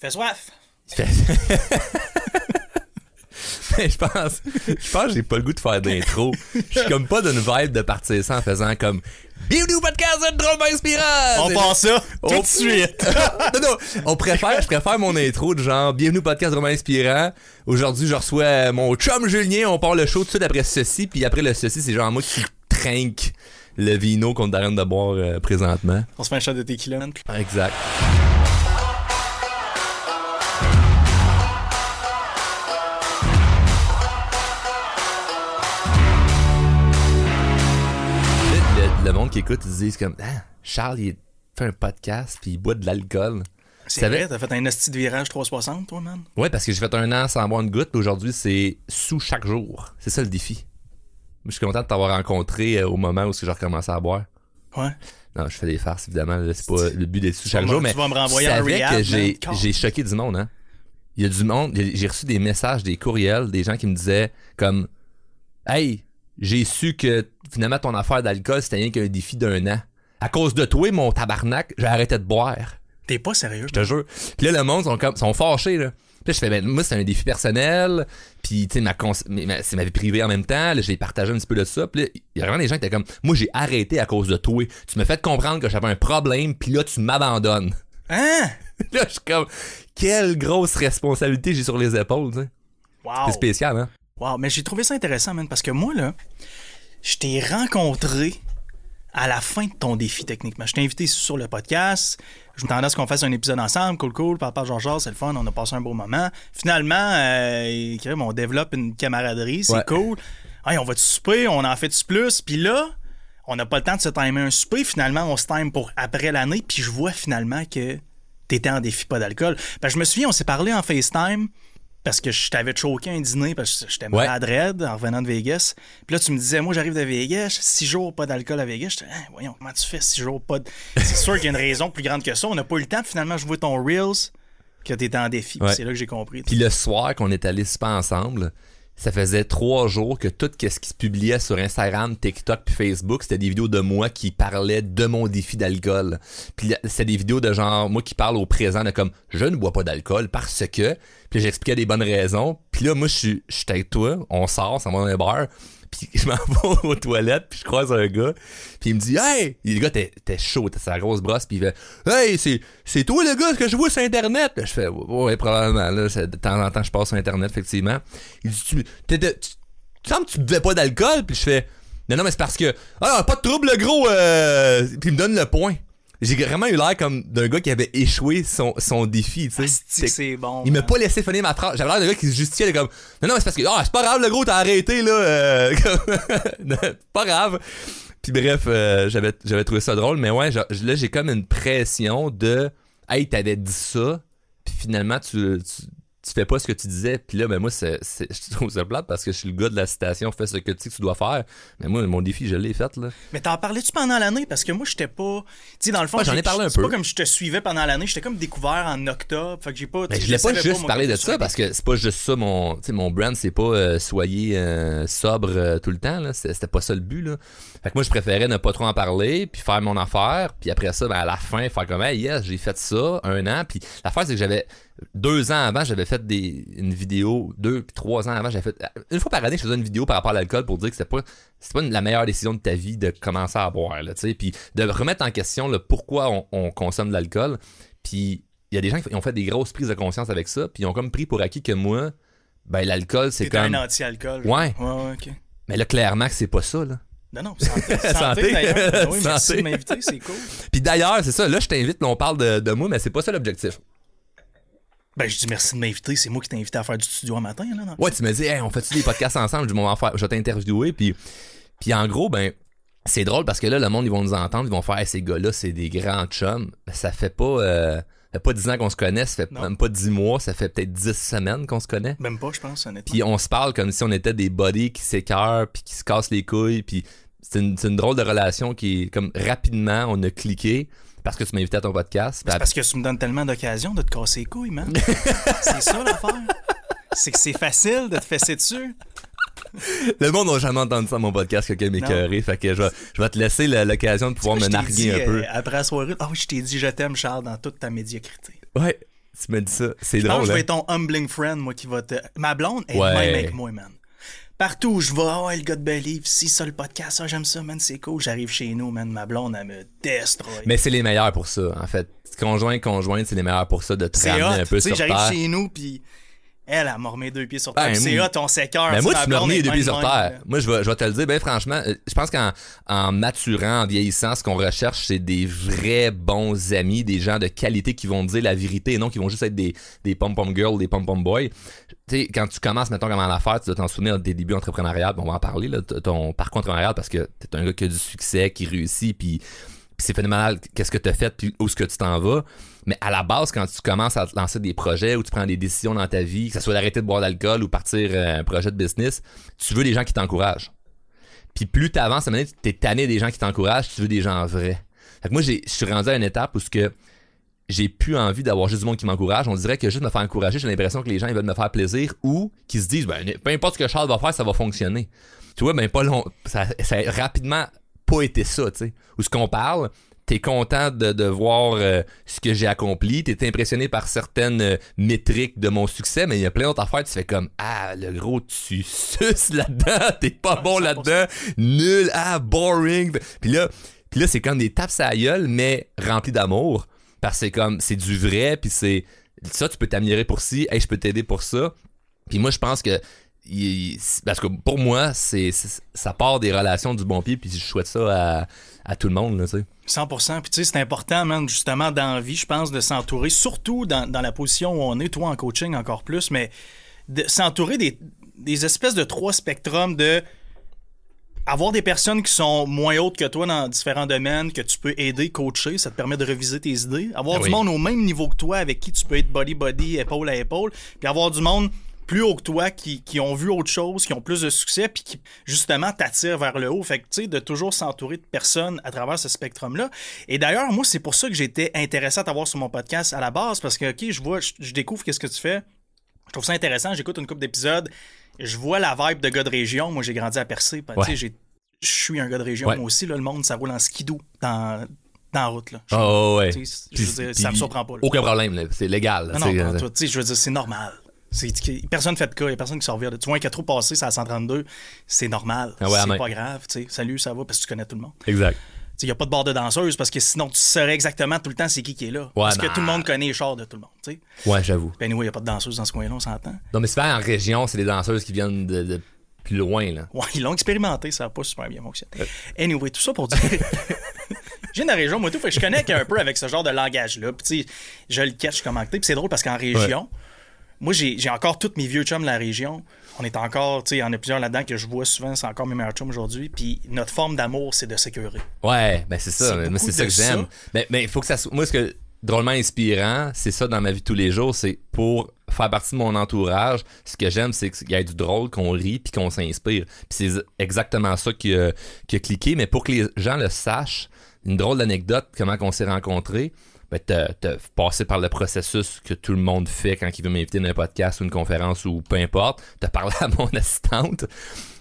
Fait soif. Mais je pense, je pense que j'ai pas le goût de faire d'intro. Je suis comme pas d'une vibe de partir ça en faisant comme Bienvenue au podcast de drôle inspirant! On passe ça tout On- de suite. non, non, on préfère, je préfère mon intro de genre Bienvenue au podcast drôle inspirant. Aujourd'hui, je reçois mon chum Julien, on part le show tout de suite après ceci, puis après le ceci, c'est genre moi qui trinque le vino qu'on est en train de boire euh, présentement. On se fait un shot de tequila. Exact. Qui écoute, ils se disent comme ah, Charles, il fait un podcast puis il boit de l'alcool. C'est vrai, t'as fait un hostie de virage 360, toi, man? Ouais, parce que j'ai fait un an sans boire une goutte, puis aujourd'hui c'est sous chaque jour. C'est ça le défi. Je suis content de t'avoir rencontré euh, au moment où j'ai recommencé à boire. Ouais. Non, je fais des farces, évidemment. C'est pas le but d'être sous chaque jour, mais tu vas me renvoyer rehab, que j'ai, j'ai choqué du monde, hein. Il y a du monde, j'ai reçu des messages, des courriels, des gens qui me disaient comme Hey, j'ai su que finalement ton affaire d'alcool, c'était rien qu'un défi d'un an. À cause de toi, mon tabarnak, j'ai arrêté de boire. T'es pas sérieux? Je te jure. Puis là, le monde sont comme sont fâchés, là. Puis là, je fais, ben, moi, c'est un défi personnel. Puis, tu sais, ma, c'est ma vie privée en même temps. Là, j'ai partagé un petit peu de ça. Puis là, il y a vraiment des gens qui étaient comme, moi, j'ai arrêté à cause de toi. Tu me fais comprendre que j'avais un problème, puis là, tu m'abandonnes. Hein? là, je suis comme, quelle grosse responsabilité j'ai sur les épaules, tu sais. Wow. C'est spécial, hein? Wow, mais j'ai trouvé ça intéressant, man, parce que moi, là, je t'ai rencontré à la fin de ton défi, techniquement. Je t'ai invité sur le podcast. Je m'attendais à ce qu'on fasse un épisode ensemble. Cool, cool. Papa Jean-Jean, c'est le fun. On a passé un beau moment. Finalement, euh, on développe une camaraderie. C'est Ouais. cool. Hey, on va-tu souper? On en fait-tu plus? Puis là, on n'a pas le temps de se timer un souper. Finalement, on se time pour après l'année. Puis je vois finalement que t'étais en défi pas d'alcool. Ben, je me souviens, on s'est parlé en FaceTime parce que je t'avais choqué un dîner parce que j'étais Ouais. malade raide en revenant de Vegas. Puis là, tu me disais, moi, j'arrive de Vegas, six jours pas d'alcool à Vegas. J'étais, Hein, voyons, comment tu fais six jours pas de. C'est sûr qu'il y a une raison plus grande que ça. On n'a pas eu le temps. Puis finalement, je vois ton Reels que t'étais en défi. Ouais. C'est là que j'ai compris. Puis le soir qu'on est allé super ensemble, ça faisait trois jours que tout ce qui se publiait sur Instagram, TikTok puis Facebook, c'était des vidéos de moi qui parlaient de mon défi d'alcool. Puis c'était des vidéos de genre moi qui parle au présent de comme je ne bois pas d'alcool parce que puis j'expliquais des bonnes raisons. Puis là moi je suis je suis toi, on sort, ça va dans un bar. Puis je m'en vais aux toilettes, puis je croise un gars, puis il me dit Hey! Le gars, t'es chaud, t'as sa grosse brosse, puis il fait Hey, c'est, toi le gars que je vois sur Internet! Je fais Ouais, probablement, là, de temps en temps, je passe sur Internet, effectivement. Il dit tu, tu sembles que tu buvais pas d'alcool, puis je fais Non, non, mais c'est parce que Ah, pas de trouble, le gros, euh... Puis il me donne le point. J'ai vraiment eu l'air comme d'un gars qui avait échoué son, son défi, tu sais. C'est bon. Il m'a pas laissé finir ma phrase. J'avais l'air d'un gars qui se justifiait comme Non, non, mais c'est parce que Ah, c'est pas grave, le gros, t'as arrêté là. euh, comme- pas grave. Puis bref, euh, j'avais, j'avais trouvé ça drôle, mais ouais, là, j'ai comme une pression de Hey, t'avais dit ça, puis finalement, tu, tu, tu fais pas ce que tu disais. Puis là, ben moi, c'est, je trouve ça plate parce que je suis le gars de la citation, fais ce que tu sais que tu dois faire. Mais moi, mon défi, je l'ai fait, là. Mais t'en parlais-tu pendant l'année? Parce que moi, j'étais pas. Tu sais, dans le fond, Ouais, j'en ai parlé un c'est peu. pas comme je te suivais pendant l'année. J'étais comme découvert en octobre. Fait que j'ai pas. Mais sais, je voulais pas juste que de ça parce que c'est pas juste ça mon mon brand c'est pas euh, soyez euh, sobre euh, tout le temps là c'était pas ça le but là fait que moi je préférais ne pas trop en parler puis faire mon affaire puis après ça ben, à la fin faire comme hey, yes j'ai fait ça un an puis l'affaire c'est que j'avais deux ans avant j'avais fait des une vidéo deux trois ans avant j'avais fait une fois par année je faisais une vidéo par rapport à l'alcool pour dire que c'était pas c'est pas une- la meilleure décision de ta vie de commencer à boire là tu sais puis de remettre en question le pourquoi on, on consomme de l'alcool puis il y a des gens qui ont fait des grosses prises de conscience avec ça, puis ils ont comme pris pour acquis que moi, ben l'alcool, c'est comme. un anti-alcool. Ouais. Ouais, ouais, ok. Mais là, clairement que c'est pas ça, là. Non, non, santé. Santé. santé, d'ailleurs. Oui, merci Santé. de m'inviter, c'est cool. Puis d'ailleurs, c'est ça, là, je t'invite, là, on parle de, de moi, mais c'est pas ça l'objectif. Ben, je dis merci de m'inviter. C'est moi qui t'ai invité à faire du studio un matin, là. Ouais, tu me dis, hey, on fait-tu des podcasts ensemble? Je dis, Bon, on va faire, je vais t'interviewer, puis, puis en gros, ben, c'est drôle parce que là, le monde, ils vont nous entendre, ils vont faire, hey, ces gars-là, c'est des grands chums. Ça fait pas, euh, ça fait pas 10 ans qu'on se connaît, ça fait Non. même pas 10 mois, ça fait peut-être 10 semaines qu'on se connaît. Même pas, je pense, honnêtement. Puis on se parle comme si on était des buddies qui s'écœurent puis qui se cassent les couilles puis c'est une, drôle de relation qui est comme rapidement on a cliqué parce que tu m'as invité à ton podcast. C'est parce que tu me donnes tellement d'occasions de te casser les couilles, man. c'est ça l'affaire. C'est que c'est facile de te fesser dessus. Le monde n'a jamais entendu ça mon podcast, quelqu'un m'écœurer. Fait que je vais, je vais te laisser la- l'occasion de pouvoir me narguer dit, un peu. euh, après la soirée, oui, je t'ai dit je t'aime, Charles, dans toute ta médiocrité. Ouais. Tu me dis ça. C'est pense drôle. je vais hein? être ton humbling friend, moi, qui va te. Ma blonde est Ouais. même avec moi, man. Partout où je vais, oh, le gars de Believe, si ça, le podcast, ah, j'aime ça, man, c'est cool. J'arrive chez nous, man, ma blonde, elle me destroy. Mais c'est les meilleurs pour ça, en fait. Conjoint, conjointe, c'est les meilleurs pour ça, de te ramener hot. un peu sur j'arrive chez nous, puis elle, elle m'a remis deux pieds sur Ben, terre. Puis c'est moi- hot, on s'écœure. Mais tu moi, tu me est deux pieds sur terre. là. Moi, je vais, je vais te le dire, ben franchement, euh, je pense qu'en en maturant, en vieillissant, ce qu'on recherche, c'est des vrais bons amis, des gens de qualité qui vont dire la vérité et non qui vont juste être des, des pom-pom girls, des pom-pom boys. Tu sais, quand tu commences, mettons, comment la faire, tu dois t'en souvenir de tes débuts entrepreneuriales, on va en parler, là, ton parcours entrepreneurial, parce que t'es un gars qui a du succès, qui réussit, puis puis c'est phénoménal qu'est-ce que tu as fait puis où est-ce que tu t'en vas mais à la base quand tu commences à lancer des projets ou tu prends des décisions dans ta vie que ce soit d'arrêter de boire d'alcool ou partir euh, un projet de business tu veux des gens qui t'encouragent. Puis plus tu avances donné, t'es tanné des gens qui t'encouragent tu veux des gens vrais. Fait que moi je suis rendu à une étape où ce que j'ai plus envie d'avoir juste du monde qui m'encourage. On dirait que juste me faire encourager j'ai l'impression que les gens ils veulent me faire plaisir ou qu'ils se disent ben peu importe ce que Charles va faire ça va fonctionner. Tu vois ben pas long ça, ça a rapidement pas été ça tu sais. Où ce qu'on parle t'es content de, de voir euh, ce que j'ai accompli t'es impressionné par certaines euh, métriques de mon succès mais il y a plein d'autres affaires tu fais comme ah le gros tu suces là-dedans t'es pas bon 100%. là-dedans nul ah boring puis là puis là c'est comme des tapes à la gueule mais remplis d'amour parce que c'est comme c'est du vrai puis c'est ça tu peux t'améliorer pour ci hey je peux t'aider pour ça puis moi je pense que parce que pour moi c'est- ça part des relations du bon pied puis je souhaite ça à, à tout le monde là tu sais 100%. Puis tu sais, c'est important, man, justement, dans la vie, je pense, de s'entourer, surtout dans, dans la position où on est, toi en coaching encore plus, mais de s'entourer des, des espèces de trois spectrums de avoir des personnes qui sont moins hautes que toi dans différents domaines, que tu peux aider, coacher, ça te permet de reviser tes idées. Avoir Ah du monde au même niveau que toi, avec qui tu peux être body-body, épaule à épaule, puis avoir du monde plus haut que toi, qui, qui ont vu autre chose, qui ont plus de succès, puis qui, justement, t'attirent vers le haut. Fait que, tu sais, de toujours s'entourer de personnes à travers ce spectrum-là. Et d'ailleurs, moi, c'est pour ça que j'étais intéressé à t'avoir sur mon podcast à la base, parce que, OK, je vois, je, je découvre qu'est-ce que tu fais. Je trouve ça intéressant. J'écoute une couple d'épisodes. Je vois la vibe de gars de région. Moi, j'ai grandi à Percé. Tu sais, Ouais. je suis un gars de région, Ouais. moi aussi. Là, le monde, ça roule en skidoo dans, dans la route. Là. oh ouais Tu sais, je veux dire, ça me surprend pas. là. aucun problème c'est légal là, Non, non, euh, tout. Tu sais, je veux dire, c'est normal. C'est, personne fait de cas, il n'y a personne qui s'en revient. de- Tu vois un 4 roues passer, c'est à 132, c'est normal. Ah ouais, c'est pas grave. tu sais. Salut, ça va, parce que tu connais tout le monde. exact Il n'y a pas de bord de danseuse parce que sinon, tu saurais exactement tout le temps c'est qui qui est là. parce que tout le monde connaît les chars de tout le monde. tu sais. ouais j'avoue Ben, anyway, il n'y a pas de danseuse dans ce coin-là, on s'entend. non mais souvent en région c'est des danseuses qui viennent de, de plus loin là Ouais, ils l'ont expérimenté, ça n'a pas super bien fonctionné. Anyway, tout ça pour dire. J'ai une région, moi, tout, fait que je connecte un peu avec ce genre de langage-là. Puis, tu sais, je le catch comme acté. Puis, c'est drôle parce qu'en région, moi, j'ai encore tous mes vieux chums de la région. On est encore, tu sais, il y en a plusieurs là-dedans que je vois souvent, c'est encore mes meilleurs chums aujourd'hui. Puis, notre forme d'amour, c'est de sécuriser. Ouais, ben c'est ça. C'est Moi, c'est ça que j'aime. Mais mais il faut que ça soit. Moi, ce que drôlement inspirant, c'est ça dans ma vie de tous les jours. C'est pour faire partie de mon entourage. Ce que j'aime, c'est qu'il y ait du drôle, qu'on rit, puis qu'on s'inspire. Puis c'est exactement ça qui a, qui a cliqué. Mais pour que les gens le sachent, une drôle d'anecdote, comment on s'est rencontrés. Ben, t'as, passé par le processus que tout le monde fait quand il veut m'inviter dans un podcast ou une conférence ou peu importe. T'as parlé à mon assistante.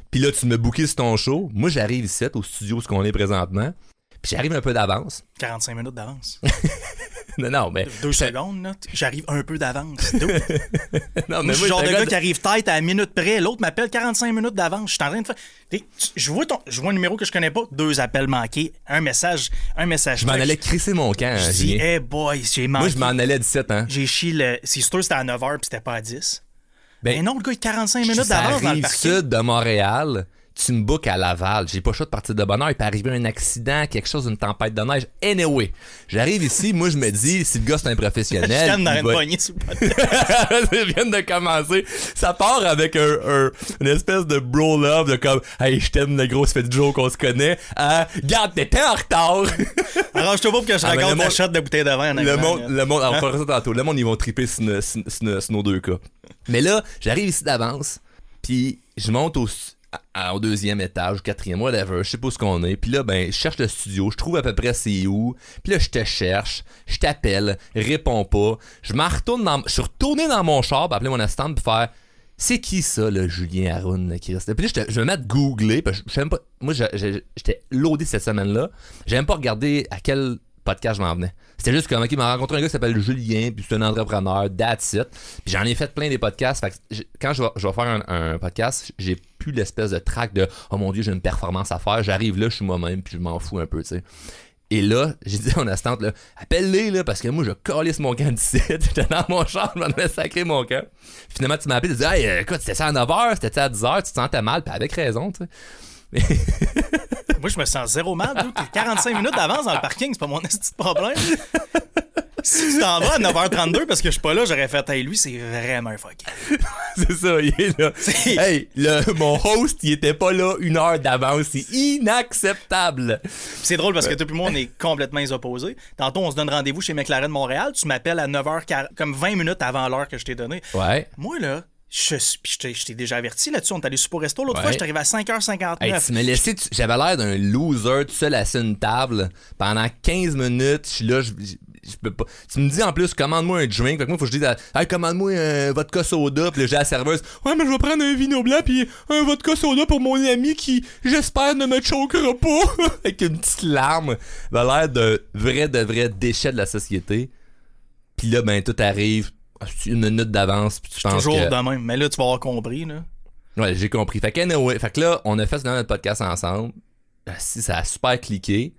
Puis là, tu me booké sur ton show. Moi, j'arrive ici, au studio, ce qu'on est présentement. Puis j'arrive un peu d'avance. 45 minutes d'avance. non, non, mais. Deux secondes. J'arrive un peu d'avance. Non, Moi, je suis le genre de gars qui arrive tête à la minute près. L'autre m'appelle 45 minutes d'avance. Je suis en train de faire. Tu- Je vois, ton... je vois un numéro que je connais pas. Deux appels manqués. Un message. Un message. Je m'en allais crisser mon camp, Je dis, hey boy, j'ai manqué. Moi, je m'en allais à 17 ans. J'ai chié le. C'est sûr, c'était à 9h puis c'était pas à 10. Ben, Mais non, le gars, il a 45 Je minutes d'avance dans le parking. sud de Montréal. Tu me bookes à Laval. J'ai pas choix de partir de bonne heure. Il peut arriver un accident, quelque chose, une tempête de neige. Anyway, j'arrive ici. Moi, je me dis, si le gars, c'est un Je professionnel. t'aime dans il une va- poignée sur le je viens de commencer. Ça part avec un, un- une espèce de bro love de comme Hey, je t'aime le gros, ça fait du jour qu'on se connaît. À Garde, t'étais en retard. Arrange-toi pas pour que je Ah, raconte la shot de bouteille de vin le monde, le monde, on fera ça tantôt. Le monde, ils vont triper sur nos deux cas. Mais là, j'arrive ici d'avance, puis je monte au, au deuxième étage, au quatrième, whatever, je sais pas où ce qu'on est. Puis là, ben, je cherche le studio, je trouve à peu près c'est où. Puis là, je te cherche, je t'appelle, réponds pas. Je m'en retourne dans, je suis retourné dans mon char, appeler mon assistante, pour faire. C'est qui ça, le Julien Haroun reste là? Puis là, je, vais me mettre googler, parce que je sais même pas. Moi, j'étais loadé cette semaine-là. J'ai même pas regardé à quelle podcast, je m'en venais. C'était juste comme, ok, m'a rencontré un gars qui s'appelle Julien, puis c'est un entrepreneur, that's it. Puis j'en ai fait plein des podcasts. Fait quand je vais, faire un, podcast, j'ai plus l'espèce de trac de, oh mon dieu, j'ai une performance à faire. J'arrive là, je suis moi-même, puis je m'en fous un peu, tu sais. Et là, j'ai dit à mon assistante, là, appelle-les, là, parce que moi, je calisse mon camp d'ici. J'étais dans mon char, je m'en avais sacré mon camp. Finalement, tu m'as appelé, tu dis, hey, euh, écoute, c'était ça à 9h, c'était ça à 10h, tu te sentais mal, puis avec raison, tu sais. Moi, je me sens zéro mal. T'es 45 minutes d'avance dans le parking, c'est pas mon de problème. si tu t'en vas à 9h32 parce que je suis pas là, j'aurais fait, hey, lui, c'est vraiment un fuck. C'est ça, il est là. Hey, le, mon host, il était pas là une heure d'avance. C'est inacceptable. C'est drôle parce que toi et moi, on est complètement les opposés. Tantôt, on se donne rendez-vous chez McLaren Montréal. Tu m'appelles à 9h, comme 20 minutes avant l'heure que je t'ai donnée. Ouais. Moi, là, je je t'ai- je t'ai déjà averti là-dessus. On est allé super resto. L'autre Ouais. fois, je arrivé à 5h59. Hey, tu tu- j'avais l'air d'un loser tout seul assis à une table pendant 15 minutes. Je suis là, je, je- peux pas. Tu me dis en plus, commande-moi un drink. Fait que moi, faut que je dise, à- hey, commande-moi un vodka soda. Puis là, j'ai la serveuse. Ouais, mais je vais prendre un vino blanc puis un vodka soda pour mon ami qui, j'espère, ne me choquera pas. Avec une petite larme. Il avait l'air de vrai, de vrai déchet de la société. Puis là, ben, tout arrive. Une minute d'avance. Puis tu penses Toujours que... de même. Mais là, tu vas avoir compris. Là. Ouais, j'ai compris. Fait que, anyway, fait que là, on a fait notre podcast ensemble. Euh, Si ça a super cliqué.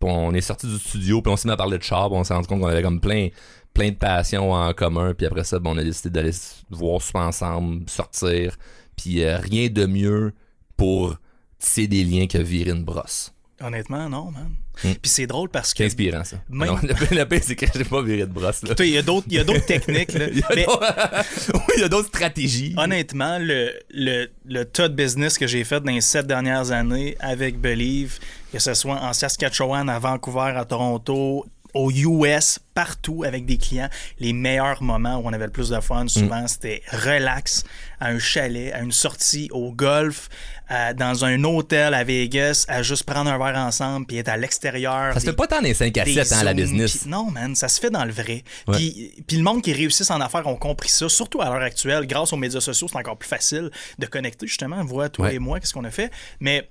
Puis on est sorti du studio, puis on s'est mis à parler de char, puis on s'est rendu compte qu'on avait comme plein plein de passions en commun, puis après ça, ben, on a décidé d'aller voir super ensemble, sortir, puis euh, rien de mieux pour tisser des liens que virer une brosse. Honnêtement, non, man. Hmm. Puis c'est drôle parce C'est que. inspirant, ça. Même- Non, le, pire- c'est que j'ai pas viré de brosse, Il y a d'autres il y a d'autres techniques. Là. Il y a Mais d'autres- oui, il y a d'autres stratégies. honnêtement, le, le, le tas de business que j'ai fait dans les sept dernières années avec Believe, que ce soit en Saskatchewan, à Vancouver, à Toronto, aux US, partout avec des clients, les meilleurs moments où on avait le plus de fun, souvent, Mm. c'était relax, à un chalet, à une sortie au golf, à- dans un hôtel à Vegas, à juste prendre un verre ensemble puis être à l'extérieur. Ça se fait pas tant des 5 à des 7 hein, la business. non, man, ça se fait dans le vrai. Puis, le monde qui réussit en affaires ont compris ça, surtout à l'heure actuelle. Grâce aux médias sociaux, c'est encore plus facile de connecter, justement. Vois, toi Ouais. et moi, qu'est-ce qu'on a fait. Mais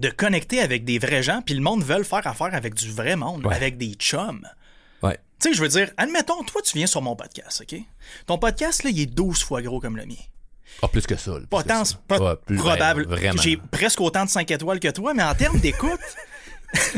de connecter avec des vrais gens, puis le monde veut faire affaire avec du vrai monde, Ouais. avec des chums. Ouais. Tu sais, je veux dire, admettons, toi, tu viens sur mon podcast, OK? Ton podcast, là, il est 12 fois gros comme le mien. Ah, plus que ça. plus que ça. Ouais, plus- probable. ouais, vraiment. J'ai presque autant de 5 étoiles que toi, mais en termes d'écoute.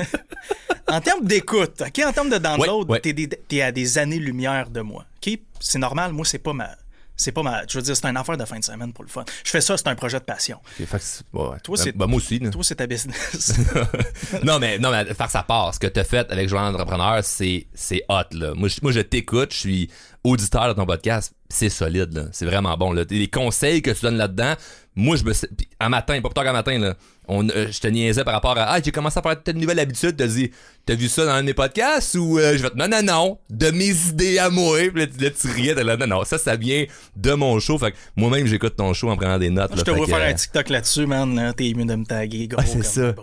en termes d'écoute, OK? En termes de download, Ouais, ouais. t'es à des années-lumière de moi. OK? C'est normal, moi, c'est pas ma. C'est pas ma. Je veux dire, c'est une affaire de fin de semaine pour le fun. Je fais ça, c'est un projet de passion. Fait ouais. Toi, Ben- c'est- ben, moi aussi. là. Toi, c'est ta business. non, mais, non, mais faire sa part. Ce que t'as fait avec Joël Entrepreneur, c'est, c'est hot, là. Moi, je, moi, je t'écoute, je suis auditeur de ton podcast. C'est solide, là. C'est vraiment bon, là. Les conseils que tu donnes là-dedans, moi, je me, un matin, pas plus tard qu'un matin, là. On, euh, je te niaisais par rapport à, ah, j'ai commencé à faire telle nouvelle habitude. T'as dit, t'as vu ça dans un de mes podcasts? Ou, euh, je vais te, non, non, non, de mes idées à moi. Puis là, tu- là, tu riais, là, non, non, ça, ça vient de mon show. Fait que moi-même, j'écoute ton show en prenant des notes, je là. te Fait vois faire euh, un TikTok là-dessus, man. là. T'es mieux de me taguer, gros. ah, c'est ça.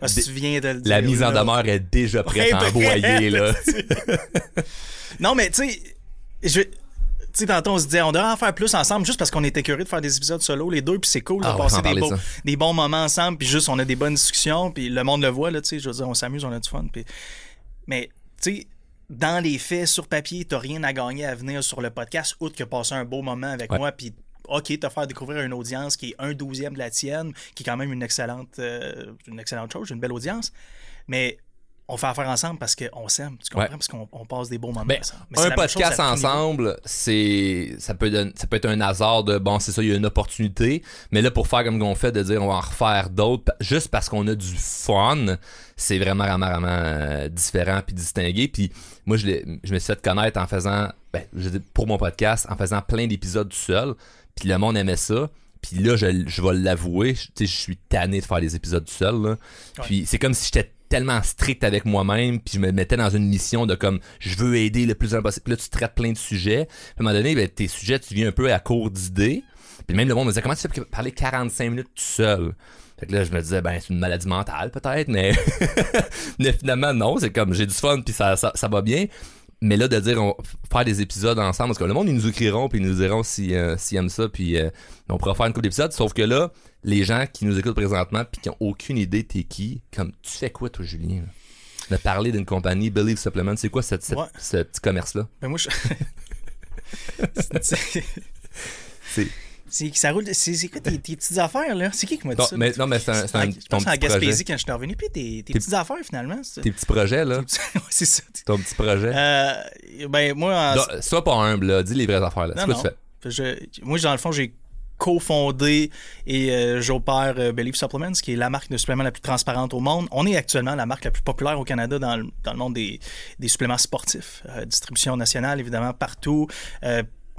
Parce que tu viens de le dire. la mise en demeure est déjà prête à envoyer, là. Non, mais tu sais, je. Tu sais, tantôt, on se disait, on devrait en faire plus ensemble juste parce qu'on était curieux de faire des épisodes solo, les deux, puis c'est cool Ah, de va passer des, beaux- des bons moments ensemble, puis juste, on a des bonnes discussions, puis le monde le voit, là, tu sais, je veux dire, on s'amuse, on a du fun, puis... Mais, tu sais, dans les faits, sur papier, t'as rien à gagner à venir sur le podcast, outre que passer un beau moment avec Ouais. moi, puis OK, te faire découvrir une audience qui est un douzième de la tienne, qui est quand même une excellente, euh, une excellente chose, une belle audience, mais on fait affaire ensemble parce qu'on s'aime, tu comprends? Ouais. Parce qu'on on passe des beaux moments Ben, ensemble. Mais un chose podcast ensemble, c'est ça peut don- ça peut être un hasard de bon c'est ça il y a une opportunité, mais là pour faire comme on fait de dire on va en refaire d'autres juste parce qu'on a du fun, c'est vraiment vraiment vraiment euh, différent puis distingué puis moi je je me suis fait connaître en faisant ben je pour mon podcast en faisant plein d'épisodes tout seul, puis le monde aimait ça. Puis là, je, je vais l'avouer, je, suis tanné de faire des épisodes tout seul. Là. Puis c'est comme si j'étais tellement strict avec moi-même, puis je me mettais dans une mission de comme, je veux aider le plus possible. Puis là, tu traites plein de sujets. Puis à un moment donné, ben, tes sujets, tu viens un peu à court d'idées. Puis même le monde me disait, comment tu fais pour parler 45 minutes tout seul? Fait que là, je me disais, ben, c'est une maladie mentale, peut-être, mais... mais finalement, non. C'est comme, j'ai du fun, puis ça, ça, ça va bien. Mais là, de dire, on faire des épisodes ensemble, parce que le monde, ils nous écriront, puis ils nous diront si, euh, s'ils aiment ça, puis euh, on pourra faire une couple d'épisodes. Sauf que là, les gens qui nous écoutent présentement, puis qui ont aucune idée t'es qui, comme, tu fais quoi, toi, Julien? là? de parler d'une compagnie, Believe Supplement. C'est quoi cette, cette- Ouais. ce petit commerce-là? Ben moi, je... c'est- C'est- ça roule. C'est quoi tes, tes petites affaires là? C'est qui qui m'a dit Non, ça? mais, non, mais c'est un, un- Je ton pense en. Gaspésie quand je suis revenu. Puis tes, tes petites affaires finalement. c'est- Tes petits projets, là. Ouais, c'est ça. Ton petit projet. Euh, ben moi, en- Non, sois pas humble, là. Dis les vraies affaires, là. C'est Non, quoi tu fais? je- moi dans le fond j'ai cofondé et euh, j'opère euh, Believe Supplements, qui est la marque de suppléments la plus transparente au monde. On est actuellement la marque la plus populaire au Canada dans le, dans le monde des, des suppléments sportifs. Euh, distribution nationale, évidemment, partout.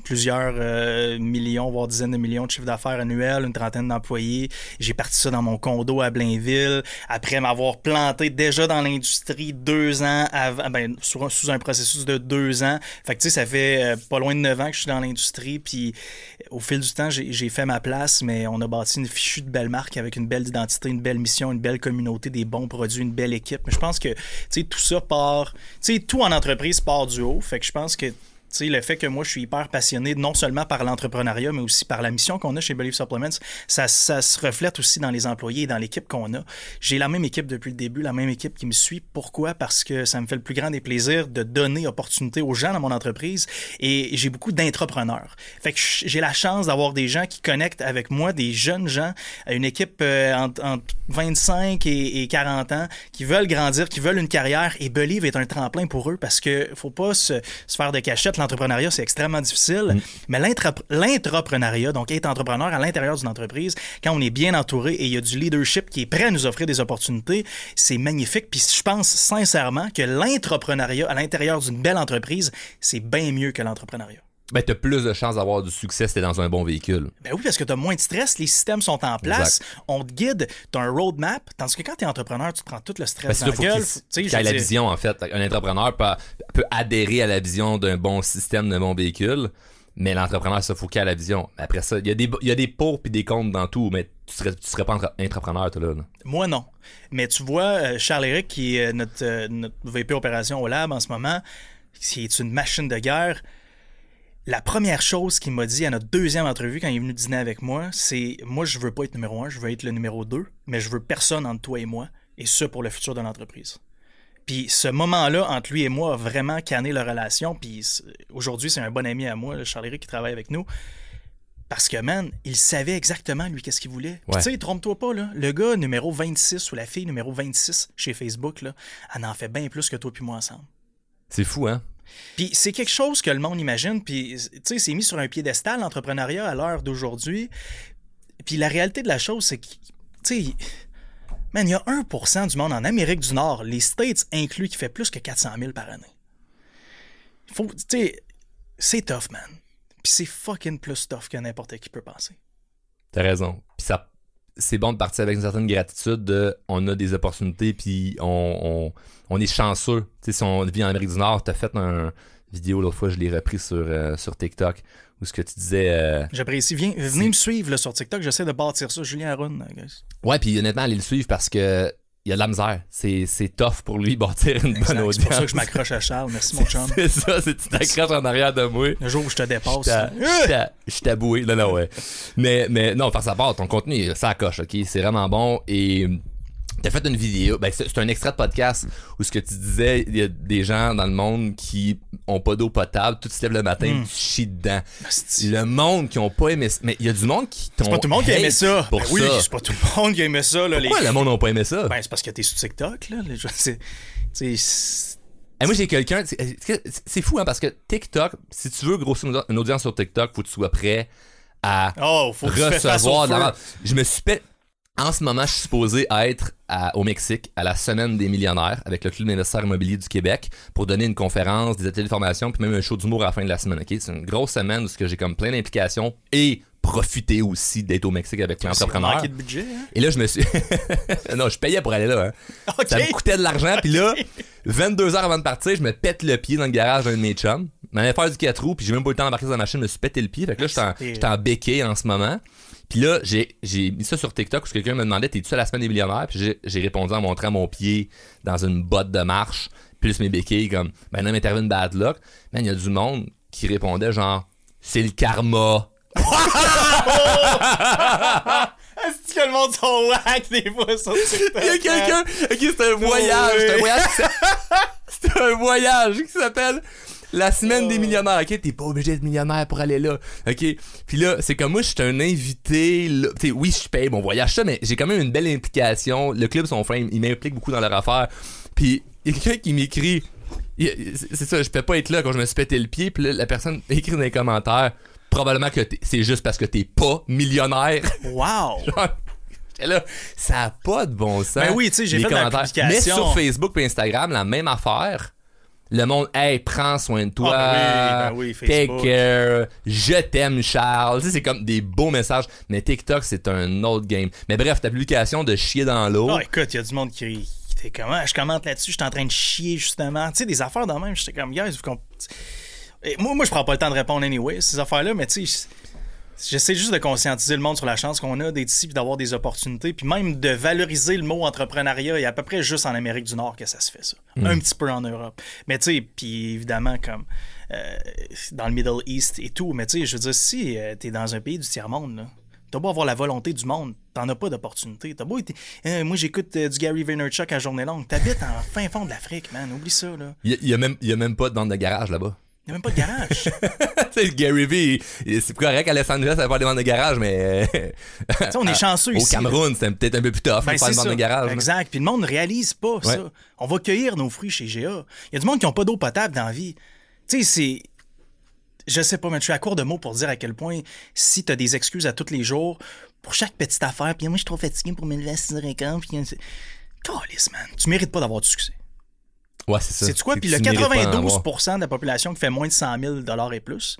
Plusieurs euh, millions, voire dizaines de millions de chiffres d'affaires annuels, une trentaine d'employés. J'ai parti ça dans mon condo à Blainville, après m'avoir planté déjà dans l'industrie deux ans, avant, ben, sous, un- processus de deux ans. Fait que tu sais, ça fait euh, pas loin de neuf ans que je suis dans l'industrie, puis au fil du temps, j'ai fait ma place, mais on a bâti une fichue de belle marque avec une belle identité, une belle mission, une belle communauté, des bons produits, une belle équipe. Mais je pense que, tu sais, tout ça part, tu sais, tout en entreprise part du haut. Fait que je pense que le fait que moi, je suis hyper passionné non seulement par l'entrepreneuriat, mais aussi par la mission qu'on a chez Believe Supplements, ça, ça se reflète aussi dans les employés et dans l'équipe qu'on a. J'ai la même équipe depuis le début, la même équipe qui me suit. Pourquoi? Parce que ça me fait le plus grand des plaisirs de donner opportunité aux gens dans mon entreprise et j'ai beaucoup d'entrepreneurs. Fait que j'ai la chance d'avoir des gens qui connectent avec moi, des jeunes gens, une équipe euh, entre, entre 25 et, et 40 ans qui veulent grandir, qui veulent une carrière et Believe est un tremplin pour eux parce que faut pas se, se faire de cachette. L'entrepreneuriat, c'est extrêmement difficile, mais l'intra- l'entrepreneuriat, donc être entrepreneur à l'intérieur d'une entreprise, quand on est bien entouré et il y a du leadership qui est prêt à nous offrir des opportunités, c'est magnifique. Puis je pense sincèrement que l'entrepreneuriat à l'intérieur d'une belle entreprise, c'est bien mieux que l'entrepreneuriat. Ben, t'as plus de chances d'avoir du succès si t'es dans un bon véhicule. Ben oui, parce que tu as moins de stress, les systèmes sont en place, on te guide, tu as un roadmap, tandis que quand tu es entrepreneur, tu te prends tout le Ben, stress c'est dans la gueule. Tu je ait veux la vision, en fait. Un entrepreneur peut, peut adhérer à la vision d'un bon système, d'un bon véhicule, mais l'entrepreneur, faut qu'il ait la vision. Après ça, il y a des, il y a des pour puis des contre dans tout, mais tu serais, tu serais pas entre- entrepreneur, toi, là. là. Moi, non. Mais tu vois, euh, Charles-Éric, qui est notre, euh, notre VP opération au lab en ce moment, qui est une machine de guerre, la première chose qu'il m'a dit à notre deuxième entrevue quand il est venu dîner avec moi, c'est moi, je veux pas être numéro un, je veux être le numéro deux, mais je veux personne entre toi et moi, et ça pour le futur de l'entreprise. Puis ce moment-là, entre lui et moi, a vraiment canné la relation. Puis aujourd'hui, c'est un bon ami à moi, Charles-Éric, qui travaille avec nous. Parce que, man, il savait exactement, lui, qu'est-ce qu'il voulait. Puis Ouais. tu sais, trompe-toi pas, là. Le gars numéro 26 ou la fille numéro 26 chez Facebook, là, elle en fait bien plus que toi puis moi ensemble. C'est fou, hein? Puis c'est quelque chose que le monde imagine, puis tu sais, c'est mis sur un piédestal, l'entrepreneuriat, à l'heure d'aujourd'hui. Puis la réalité de la chose, c'est que, tu sais, man, il y a 1% du monde en Amérique du Nord, les States inclus, qui fait plus que 400 000 par année. Faut, tu sais, c'est tough, man. Puis c'est fucking plus tough que n'importe qui peut penser. T'as raison. Puis ça, c'est bon de partir avec une certaine gratitude de on a des opportunités puis on, on, on est chanceux. Tu sais, si on vit en Amérique du Nord, t'as fait un vidéo l'autre fois, je l'ai repris sur, euh, sur TikTok, où ce que tu disais. euh, J'apprécie. Venez me suivre là, sur TikTok, j'essaie de bâtir ça. Julien Arun. Ouais, puis honnêtement, allez le suivre parce que il y a de la misère. C'est, c'est tough pour lui bâtir une bonne audience. C'est pour ça que je m'accroche à Charles. Merci, mon chum. C'est ça, c'est tu t'accroches en arrière de moi. Le jour où je te dépasse. Je là. t'ai- je t'ai aboué. Non, non, ouais. Mais, mais non, faire sa part, ton contenu, ça coche, ok? C'est vraiment bon. Et t'as fait une vidéo, ben, c'est un extrait de podcast où ce que tu disais, il y a des gens dans le monde qui ont pas d'eau potable, tout se lève le matin, Mm. tu chies dedans. Le monde qui ont pas aimé ça. Mais il y a du monde qui t'ont. C'est pas tout le monde qui a aimé ça. Pour Ben oui, c'est pas tout le monde qui a aimé ça. Là, les- Pourquoi le monde n'a pas aimé ça? Ben, c'est parce que t'es sur TikTok, là. Les gens, c'est, Et moi, j'ai quelqu'un. c'est- fou, hein, parce que TikTok, si tu veux grossir une audi- une audience sur TikTok, faut que tu sois prêt à Oh, faut que tu recevoir. dans la- Je me suis fait. En ce moment, je suis supposé être à- au Mexique à la semaine des millionnaires avec le Club d'investisseurs immobiliers du Québec pour donner une conférence, des ateliers de formation, puis même un show d'humour à la fin de la semaine. C'est une grosse semaine où j'ai comme plein d'implications et profiter aussi d'être au Mexique avec plein C'est d'entrepreneurs. de budget, hein? Et là, je me suis. non, je payais pour aller là. Hein. Ça me coûtait de l'argent. Puis là, 22 heures avant de partir, je me pète le pied dans le garage d'un de mes chums. Je m'en allais faire du 4 roues, puis j'ai même pas eu le temps d'embarquer dans la machine, je me suis pété le pied. Fait que là, j'étais en, en béquille en ce moment. Puis là, j'ai, j'ai mis ça sur TikTok parce que quelqu'un me demandait T'es-tu à la semaine des millionnaires? Puis j'ai, j'ai répondu en montrant mon pied dans une botte de marche, plus mes béquilles, comme Ben non, m'est arrivé une bad luck. Man, il y a du monde qui répondait genre C'est le karma. que le monde sont whack des fois sur TikTok? Il y a quelqu'un. Ok, c'est un voyage. C'est un voyage. C'est un voyage qui s'appelle. La semaine des millionnaires, ok? T'es pas obligé d'être millionnaire pour aller là, ok? Puis là, c'est comme moi, je suis un invité, là. T'sais, oui, je paye mon voyage, ça, mais j'ai quand même une belle implication. Le club, son frame, il m'implique beaucoup dans leur affaire. Puis, il y a quelqu'un qui m'écrit, c'est ça, je peux pas être là quand je me suis pété le pied, puis là, la personne écrit dans les commentaires, probablement que c'est juste parce que t'es pas millionnaire. Wow! J'étais là, ça a pas de bon sens. Ben oui, tu sais, j'ai fait la commentaires. publication. Mais sur Facebook et Instagram, la même affaire. Le monde, hey, prends soin de toi. Ah, ben oui, ben oui, Take care. Je t'aime, Charles. Tu sais, c'est comme des beaux messages. Mais TikTok, c'est un autre game. Mais bref, ta publication de chier dans l'eau. Ah, écoute, il y a du monde qui. qui comment? Je commente là-dessus, je suis en train de chier, justement. Tu sais, des affaires de même, j'étais comme, guys, vous comp- Et moi, moi, je prends pas le temps de répondre anyway, ces affaires-là, mais tu sais, j'essaie juste de conscientiser le monde sur la chance qu'on a d'être ici, puis d'avoir des opportunités, puis même de valoriser le mot entrepreneuriat. Il y a à peu près juste en Amérique du Nord que ça se fait, ça. Un petit peu en Europe. Mais tu sais, puis évidemment, comme euh, dans le Middle East et tout, mais tu sais, je veux dire, si euh, t'es dans un pays du tiers-monde, T'as beau avoir la volonté du monde, t'en as pas d'opportunité. T'as beau être- euh, moi, j'écoute du Gary Vaynerchuk à journée longue. T'habites en fin fond de l'Afrique, man. Oublie ça, là. Il y, a- il y a même, y a même pas de vente de garage là-bas. Y a même pas de garage. tu sais, Gary Vee, il- c'est correct à Los Angeles, ça va faire des ventes de garage, mais. Tu sais, on est chanceux Au ici. Cameroun, c'est peut-être un peu plus tough Ben, de faire c'est une vente de garage. Exact. Puis le monde ne réalise pas Ouais. ça. On va cueillir nos fruits chez GA. Il y a du monde qui n'ont pas d'eau potable dans la vie. Tu sais, c'est. Je sais pas, mais je suis à court de mots pour dire à quel point, si tu as des excuses à tous les jours, pour chaque petite affaire, puis moi, je suis trop fatigué pour me lever à 6h15, puis. Calice, man. Tu mérites pas d'avoir du succès. Ouais, c'est ça. C'est quoi? Puis le tu mérites pas d'en 92 avoir. de la population qui fait moins de 100 000 et plus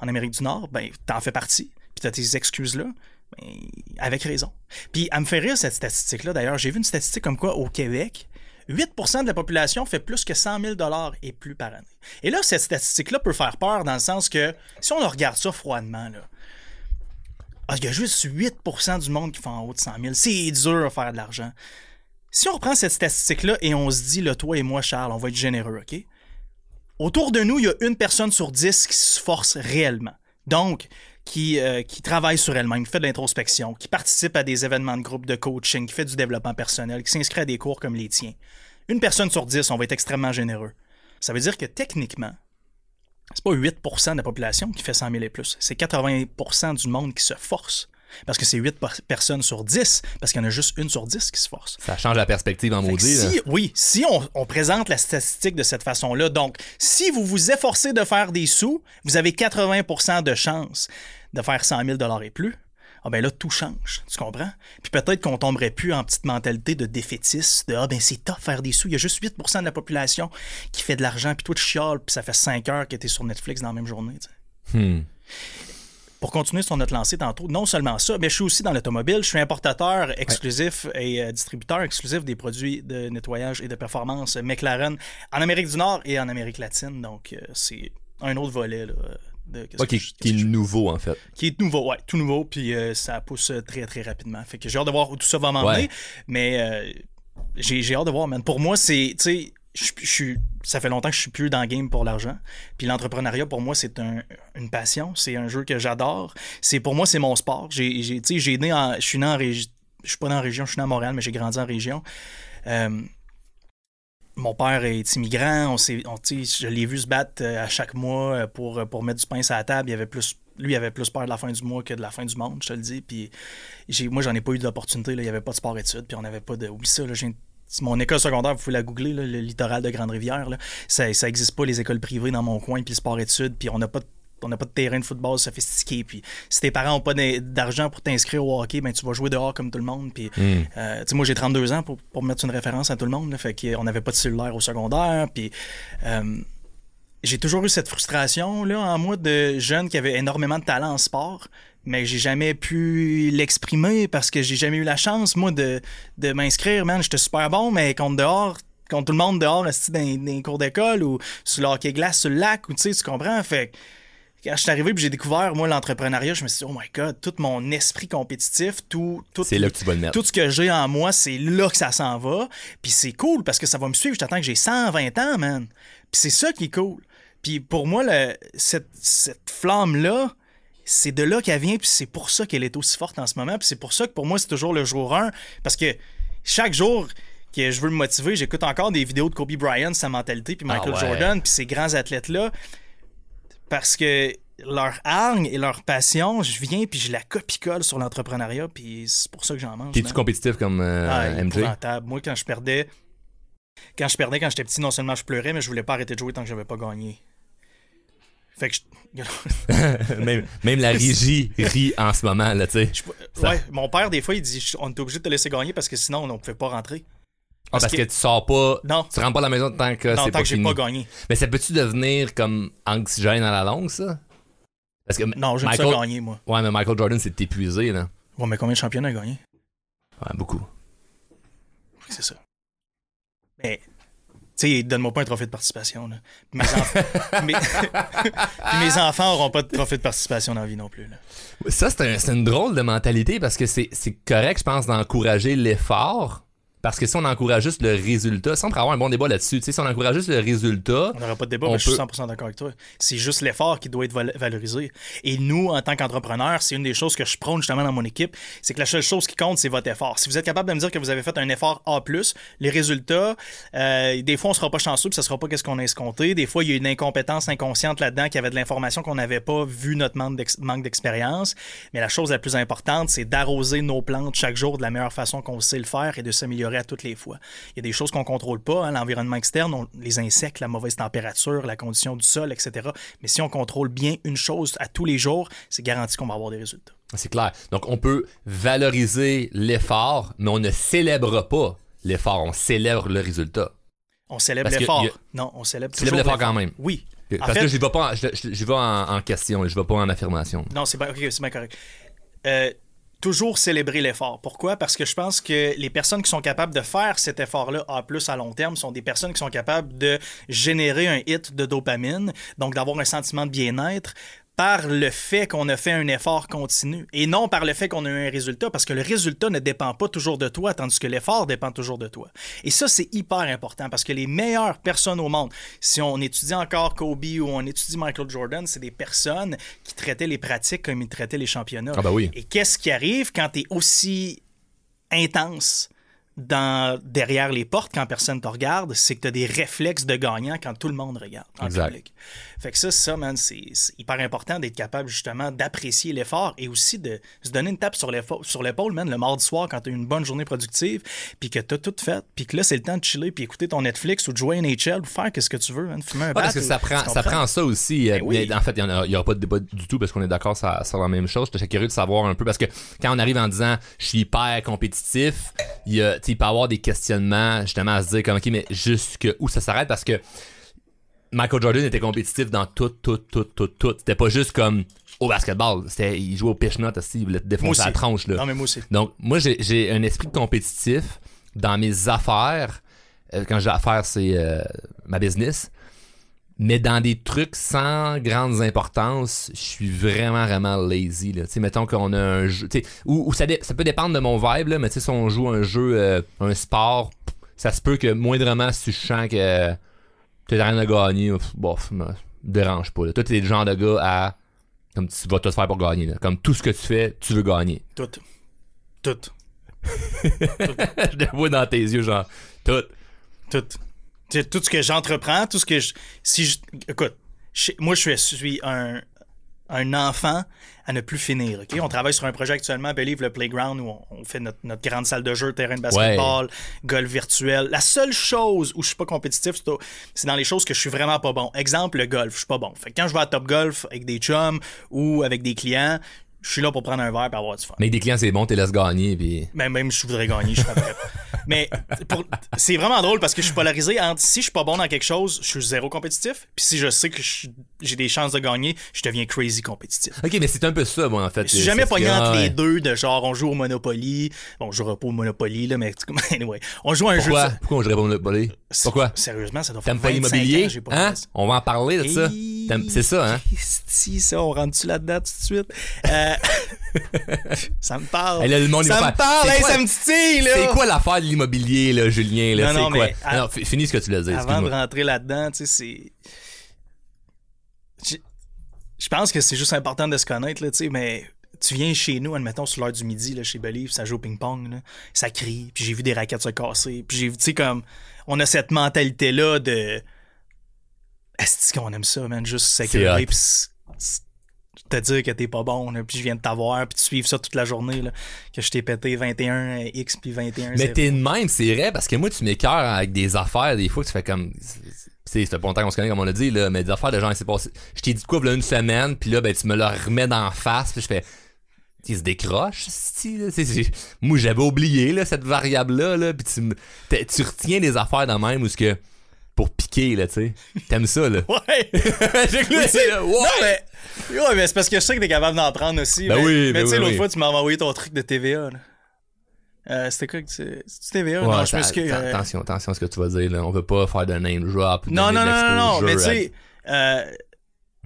en Amérique du Nord, ben, t'en fais partie. Puis t'as tes excuses-là. Ben, avec raison. Puis, elle me fait rire, cette statistique-là. D'ailleurs, j'ai vu une statistique comme quoi, au Québec, 8% de la population fait plus que 100 000 et plus par année. Et là, cette statistique-là peut faire peur dans le sens que, si on regarde ça froidement, là, ah, il y a juste 8% du monde qui fait en haut de 100 000. C'est dur à faire de l'argent. Si on reprend cette statistique-là et on se dit, là, toi et moi, Charles, on va être généreux, OK? Autour de nous, il y a une personne sur dix qui se force réellement. Donc, qui, euh, qui travaille sur elle-même, qui fait de l'introspection, qui participe à des événements de groupe de coaching, qui fait du développement personnel, qui s'inscrit à des cours comme les tiens. Une personne sur dix, on va être extrêmement généreux. Ça veut dire que techniquement, c'est pas 8% de la population qui fait 100 000 et plus. C'est 80% du monde qui se force. Parce que c'est 8 per- personnes sur 10, parce qu'il y en a juste une sur 10 qui se force. Ça change la perspective en maudit. si, oui, si on, on présente la statistique de cette façon-là, donc si vous vous efforcez de faire des sous, vous avez 80% de chance de faire 100 000 et plus. Ah ben là, tout change, tu comprends? Puis peut-être qu'on tomberait plus en petite mentalité de défaitiste, de « Ah ben c'est tough faire des sous, il y a juste 8% de la population qui fait de l'argent, puis toi tu chiales, puis ça fait 5 heures que t'es sur Netflix dans la même journée. tu sais. Hmm. Pour continuer sur notre lancée tantôt, non seulement ça, mais je suis aussi dans l'automobile. Je suis importateur exclusif et euh, distributeur exclusif des produits de nettoyage et de performance McLaren en Amérique du Nord et en Amérique latine. Donc, euh, c'est un autre volet. Là, de, Ouais, qui, que je- qui est nouveau, en fait. qui est nouveau, ouais, tout nouveau, puis euh, ça pousse très, très rapidement. Fait que j'ai hâte de voir où tout ça va m'emmener, Ouais. mais j'ai, j'ai hâte de voir, man. Pour moi, c'est, tu sais, ça fait longtemps que je suis plus dans le game pour l'argent. Puis l'entrepreneuriat, pour moi, c'est un- une passion, c'est un jeu que j'adore. C'est, pour moi, c'est mon sport. Né en, je suis né en région, je suis pas né en région, je suis né à Montréal, mais j'ai grandi en région. Euh, mon père est immigrant, on s'est, on, je l'ai vu se battre euh, à chaque mois euh, pour, pour mettre du pain sur la table. Il avait plus, lui, il avait plus peur de la fin du mois que de la fin du monde, je te le dis. Puis moi, j'en ai pas eu d'opportunité. là. Il n'y avait pas de sport-études, puis on n'avait pas de. Oublie ça, là, j'ai- mon école secondaire, vous pouvez la googler, là, le littoral de Grande-Rivière. Ça, ça existe pas, les écoles privées dans mon coin, puis le sport-études, puis on n'a pas de on n'a pas de terrain de football sophistiqué. Puis si tes parents n'ont pas d'argent pour t'inscrire au hockey, ben tu vas jouer dehors comme tout le monde. Puis Hmm. euh, moi j'ai 32 ans pour, pour mettre une référence à tout le monde. là. fait qu'on n'avait pas de cellulaire au secondaire. Puis euh, j'ai toujours eu cette frustration là en moi de jeune qui avait énormément de talent en sport, mais j'ai jamais pu l'exprimer parce que j'ai jamais eu la chance moi de, de m'inscrire. Man, j'étais super bon, mais contre dehors. Contre tout le monde dehors, dans, dans les cours d'école ou sur le hockey glace sur le lac, ou tu sais, tu comprends? Fait quand je suis arrivé et j'ai découvert, moi, l'entrepreneuriat, je me suis dit, oh my god, tout mon esprit compétitif, tout, tout, C'est là que tu vas le mettre. tout ce que j'ai en moi, c'est là que ça s'en va. Puis c'est cool parce que ça va me suivre. Je t'attends que j'ai 120 ans, man. Puis c'est ça qui est cool. Puis pour moi, le- cette, cette flamme-là, c'est de là qu'elle vient, puis c'est pour ça qu'elle est aussi forte en ce moment, puis c'est pour ça que pour moi, c'est toujours le jour 1, parce que chaque jour que je veux me motiver, j'écoute encore des vidéos de Kobe Bryant, sa mentalité, puis Michael Ah ouais. Jordan, puis ces grands athlètes-là, parce que leur hargne et leur passion, je viens puis je la copie-colle sur l'entrepreneuriat, puis c'est pour ça que j'en mange. T'es-tu man. compétitif comme euh, Ah, MJ? Moi, quand je perdais, quand je perdais quand j'étais petit, non seulement je pleurais, mais je voulais pas arrêter de jouer tant que j'avais pas gagné. Fait que je... même, même la régie rit en ce moment, là, tu sais. je- Ouais, mon père, des fois, il dit on est obligé de te laisser gagner parce que sinon, on ne pouvait pas rentrer. Ah, parce parce que, que- tu sors pas, Non. tu rentres pas à la maison tant que Non, c'est tant pas que j'ai pas gagné. Mais ça peut-tu devenir comme anxiogène à la longue, ça? Parce que Non, j'aime Michael... ça gagner, moi. Ouais, mais Michael Jordan, c'est épuisé, là. Ouais, mais combien de championnats a gagné? Ouais, beaucoup. C'est ça. Mais, tu donne-moi pas un trophée de participation. Là. Mes, enfants auront pas de trophée de participation dans la vie non plus. Là. Ça, c'est un- c'est une drôle de mentalité parce que c'est correct, je pense, d'encourager l'effort. Parce que si on encourage juste le résultat, sans avoir un bon débat là-dessus, si on encourage juste le résultat, On n'aura pas de débat, mais je suis peut- 100% d'accord avec toi. C'est juste l'effort qui doit être val- valorisé. Et nous, en tant qu'entrepreneurs, c'est une des choses que je prône justement dans mon équipe, c'est que la seule chose qui compte, c'est votre effort. Si vous êtes capable de me dire que vous avez fait un effort A+, les résultats, euh, des fois, on sera pas chanceux, puis ça sera pas qu'est-ce qu'on a escompté. Des fois, il y a une incompétence inconsciente là-dedans qui avait de l'information qu'on n'avait pas vu notre manque d'expérience. Mais la chose la plus importante, c'est d'arroser nos plantes chaque jour de la meilleure façon qu'on sait le faire et de s'améliorer à toutes les fois. Il y a des choses qu'on contrôle pas, hein, l'environnement externe, on- les insectes, la mauvaise température, la condition du sol, etc. Mais si on contrôle bien une chose à tous les jours, c'est garanti qu'on va avoir des résultats. c'est clair. Donc, on peut valoriser l'effort, mais on ne célèbre pas l'effort, on célèbre le résultat. On célèbre l'effort. a- Non, on célèbre Célèbre toujours l'effort quand même. Oui. En Parce fait- que je vais pas, en- je, je- je vais en, en question, je vais pas en affirmation. Non, c'est bien, ok, c'est bien correct. Euh, toujours célébrer l'effort. Pourquoi? Parce que je pense que les personnes qui sont capables de faire cet effort-là à plus à long terme sont des personnes qui sont capables de générer un hit de dopamine, donc d'avoir un sentiment de bien-être par le fait qu'on a fait un effort continu et non par le fait qu'on a eu un résultat parce que le résultat ne dépend pas toujours de toi tandis que l'effort dépend toujours de toi. Et ça c'est hyper important parce que les meilleures personnes au monde, si on étudie encore Kobe ou on étudie Michael Jordan, c'est des personnes qui traitaient les pratiques comme ils traitaient les championnats. Ah ben oui. Et qu'est-ce qui arrive quand tu es aussi intense dans, derrière les portes quand personne te regarde, c'est que tu as des réflexes de gagnant quand tout le monde regarde en Exact. public. Fait que ça, ça, man, c'est hyper important d'être capable justement d'apprécier l'effort et aussi de se donner une tape sur l'épaule, man, le mardi soir quand tu as une bonne journée productive, puis que tu as tout fait, puis que là, c'est le temps de chiller, puis écouter ton Netflix ou de jouer à NHL ou faire qu'est-ce que tu veux, man, fumer un Ouais, parce que ou- ça prend, ça prend ça aussi. euh, Ben oui. mais en fait, il n'y aura pas de débat du tout parce qu'on est d'accord sur, sur la même chose. J'étais curieux de savoir un peu parce que quand on arrive en disant je suis hyper compétitif, il, y a, il peut avoir des questionnements justement à se dire comme ok, mais jusque où ça s'arrête? Parce que Michael Jordan était compétitif dans tout, tout, tout, tout, tout. C'était pas juste comme au basketball. C'était, il jouait au pitch note aussi, il voulait te défoncer la tronche. Là. Non, mais moi aussi. Donc, moi, j'ai, un esprit compétitif dans mes affaires. Euh, quand j'ai affaires, c'est euh, ma business. Mais dans des trucs sans grandes importances, je suis vraiment, vraiment lazy. Là. Mettons qu'on a un jeu. Ou, ça, ça peut dépendre de mon vibe, là, mais tu sais, si on joue un jeu, euh, un sport, ça se peut que moindrement, si je sens que tu rien à gagner, bof, me dérange pas. Là. Toi, t'es le genre de gars à. Comme tu vas tout faire pour gagner. Là. Comme tout ce que tu fais, tu veux gagner. Tout. Tout. je le vois dans tes yeux, genre, tout. Tout. Tout ce que j'entreprends, tout ce que je. Si je. Écoute, je- moi, je suis, un, un enfant à ne plus finir. ok? On travaille sur un projet actuellement, Believe le Playground, où on, on fait notre, notre grande salle de jeu, terrain de basketball, golf virtuel. La seule chose où je suis pas compétitif, c'est dans les choses que je suis vraiment pas bon. Exemple, le golf, je suis pas bon. Fait que quand je vais à Top Golf avec des chums ou avec des clients, je suis là pour prendre un verre et avoir du fun. Mais des clients, c'est bon, t'es laisse gagner, puis. Mais même si je voudrais gagner, je serais prêt. Mais pour- c'est vraiment drôle parce que je suis polarisé entre si je suis pas bon dans quelque chose, je suis zéro compétitif. Puis si je sais que j'ai des chances de gagner, je deviens crazy compétitif. Ok, mais c'est un peu ça, moi, en fait. Je suis jamais pogné entre ouais. les deux de genre on joue au Monopoly. Bon, je jouerai pas au Monopoly, là, mais anyway. On joue à un Pourquoi? jeu. Pourquoi on jouerait pas au Monopoly? Pourquoi? Sérieusement, ça doit faire T'aimes pas 25 l'immobilier? Hein? On va en parler de ça. C'est ça, hein? Si, ça, on rentre-tu là-dedans tout de suite? Euh, ça me parle. Hey, là, le monde, il va ça me faire, parle, hey, quoi- ça me titille, là! C'est quoi l'affaire de l'immobilier, là, Julien? Là? Non, C'est non, quoi? finis ce que tu l'as dit. Avant de rentrer là-dedans, tu sais, c'est. Je- pense que c'est juste important de se connaître, là, tu sais, mais tu viens chez nous, admettons, sur l'heure du midi, là, chez Believe, ça joue au ping-pong, là, ça crie, puis j'ai vu des raquettes se casser, puis j'ai vu, tu sais, comme, on a cette mentalité-là de. Est-ce qu'on aime ça, man? Juste C'est s'écœurer, hot. puis s- s- te dire que t'es pas bon, là, puis je viens de t'avoir, puis tu suives ça toute la journée, là, que je t'ai pété 21X puis 21 Mais t'es de même, c'est vrai, parce que moi, tu m'écœures avec des affaires, des fois, tu fais comme. C'est c'est pas longtemps qu'on se connaît, comme on l'a dit, là, mais des affaires de gens, c'est passé. Je t'ai dit quoi, là, une semaine, puis là, ben, tu me le remets d'en face, puis je fais. Il se décroche, c'ti, là. Moi, j'avais oublié, là, cette variable-là, là, puis tu, me- tu retiens des affaires de même, ou ce que. Pour piquer, là, tu sais. T'aimes ça, là. Ouais! J'ai cru, Oui, c'est là, ouais. Non, mais, ouais, mais c'est parce que je sais que t'es capable d'en prendre aussi. Ben mais, oui, mais ben tu sais, oui, l'autre oui. fois, tu m'as envoyé ton truc de TVA. là. Euh, C'était quoi que c'est c'est TVA? Ouais, non, je m'excuse. ta- euh, Attention, attention à ce que tu vas dire, là. On veut pas faire de name drop. Non, non, non, non, non, mais tu sais, euh,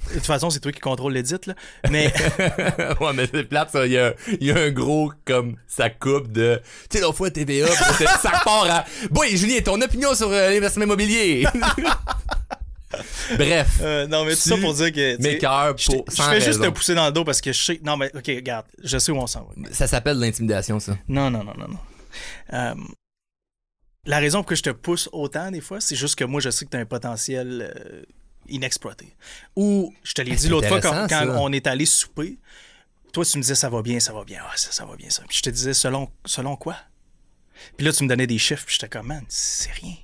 de toute façon, c'est toi qui contrôle l'édit, là. Mais, ouais, mais c'est plate, ça. Il y a, il y a un gros, comme, ça coupe de, tu sais, l'autre fois, TVA, ça repart à, boy, Julien, ton opinion sur euh, l'investissement immobilier. Bref. euh, non, mais tout ça pour dire que, je t'ai- pour- je fais juste te pousser dans le dos parce que je sais, non, mais, ok, regarde, je sais où on s'en va. Ça s'appelle l'intimidation, ça. Non, non, non, non, non. Euh, la raison pour que je te pousse autant des fois, c'est juste que moi, je sais que tu as un potentiel euh, inexploité. Ou, je te l'ai Ah, dit l'autre fois quand, on est allé souper, toi, tu me disais ça va bien, ça va bien, ah, ça, ça va bien, ça. Puis je te disais selon, selon quoi? Puis là, tu me donnais des chiffres, puis j'étais comme, man, c'est rien.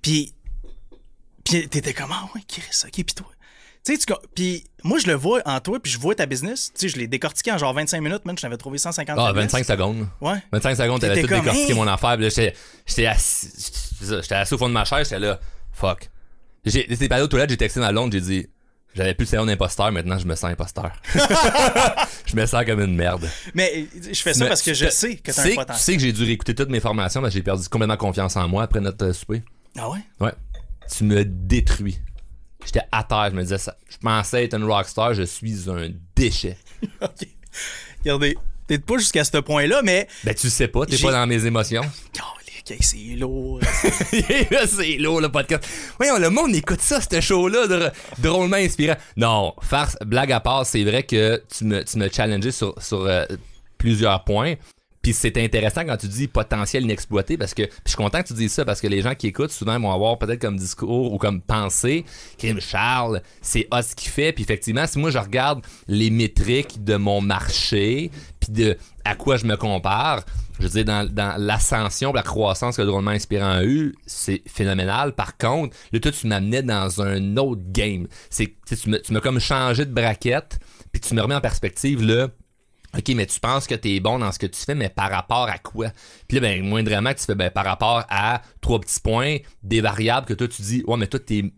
Puis, puis t'étais comme, ah ouais, Chris, ok, puis toi. Tu sais, puis moi, je le vois en toi, puis je vois ta business. Tu sais, je l'ai décortiqué en genre 25 minutes, man, je t'avais trouvé 150 Ah, faiblesses. 25 secondes. Ouais. 25 secondes, t'avais tout décortiqué Hey! mon affaire, pis là, j'étais, assis, assis au fond de ma chaise, j'étais là, fuck. J'ai, j'étais parlé aux toilettes, j'ai texté dans Londres, j'ai dit, j'avais plus le cerveau d'imposteur, maintenant je me sens imposteur. je me sens comme une merde. Mais je fais ça Mais parce que tu je sais que tu t'as un Tu potentiel. sais que j'ai dû réécouter toutes mes formations parce que j'ai perdu complètement confiance en moi après notre euh, souper. Ah ouais? Ouais. Tu me détruis. J'étais à terre, je me disais ça. Je pensais être une rockstar, je suis un déchet. OK. Regardez, peut-être pas jusqu'à ce point-là, mais. Ben tu le sais pas, t'es pas dans mes émotions. Calique, c'est lourd. C'est lourd le podcast. Voyons, le monde écoute ça, ce show-là, dr- drôlement inspirant. Non, farce, blague à part, c'est vrai que tu me, tu me challengeais sur, sur euh, plusieurs points. Puis c'est intéressant quand tu dis potentiel inexploité parce que puis je suis content que tu dises ça parce que les gens qui écoutent souvent vont avoir peut-être comme discours ou comme pensée Kim Charles, c'est hot ce qu'il fait puis effectivement si moi je regarde les métriques de mon marché puis de à quoi je me compare, je veux dire dans, dans l'ascension, la croissance que drôlement inspirant a eu, c'est phénoménal. Par contre, là toi tu m'amenais dans un autre game. C'est tu m'as comme changé de braquette puis tu me remets en perspective là OK, mais tu penses que t'es bon dans ce que tu fais, mais par rapport à quoi? Puis là, ben, moindrement, tu fais, ben, par rapport à trois petits points, des variables que toi, tu dis, ouais, mais toi, tu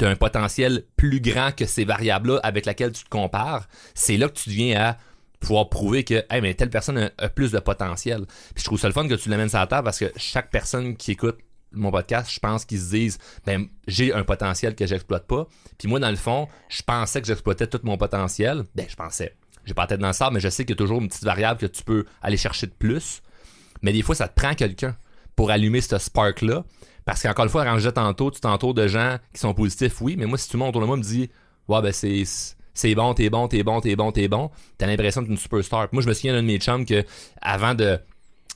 as un potentiel plus grand que ces variables-là avec lesquelles tu te compares. C'est là que tu viens à pouvoir prouver que, hey, mais telle personne a, a plus de potentiel. Puis je trouve ça le fun que tu l'amènes sur la table parce que chaque personne qui écoute mon podcast, je pense qu'ils se disent, ben, j'ai un potentiel que j'exploite pas. Puis moi, dans le fond, je pensais que j'exploitais tout mon potentiel. Ben, je pensais j'ai pas la tête dans le sable, mais je sais qu'il y a toujours une petite variable que tu peux aller chercher de plus. Mais des fois, ça te prend quelqu'un pour allumer ce spark-là. Parce qu'encore une fois, je disais tantôt, tu t'entoures de gens qui sont positifs, oui, mais moi, si tout le monde autour de moi me dit Ouais, ben c'est. C'est bon, t'es bon, t'es bon, t'es bon, t'es bon. T'as l'impression d'être une superstar. Moi, je me souviens d'un de mes chums que, avant de,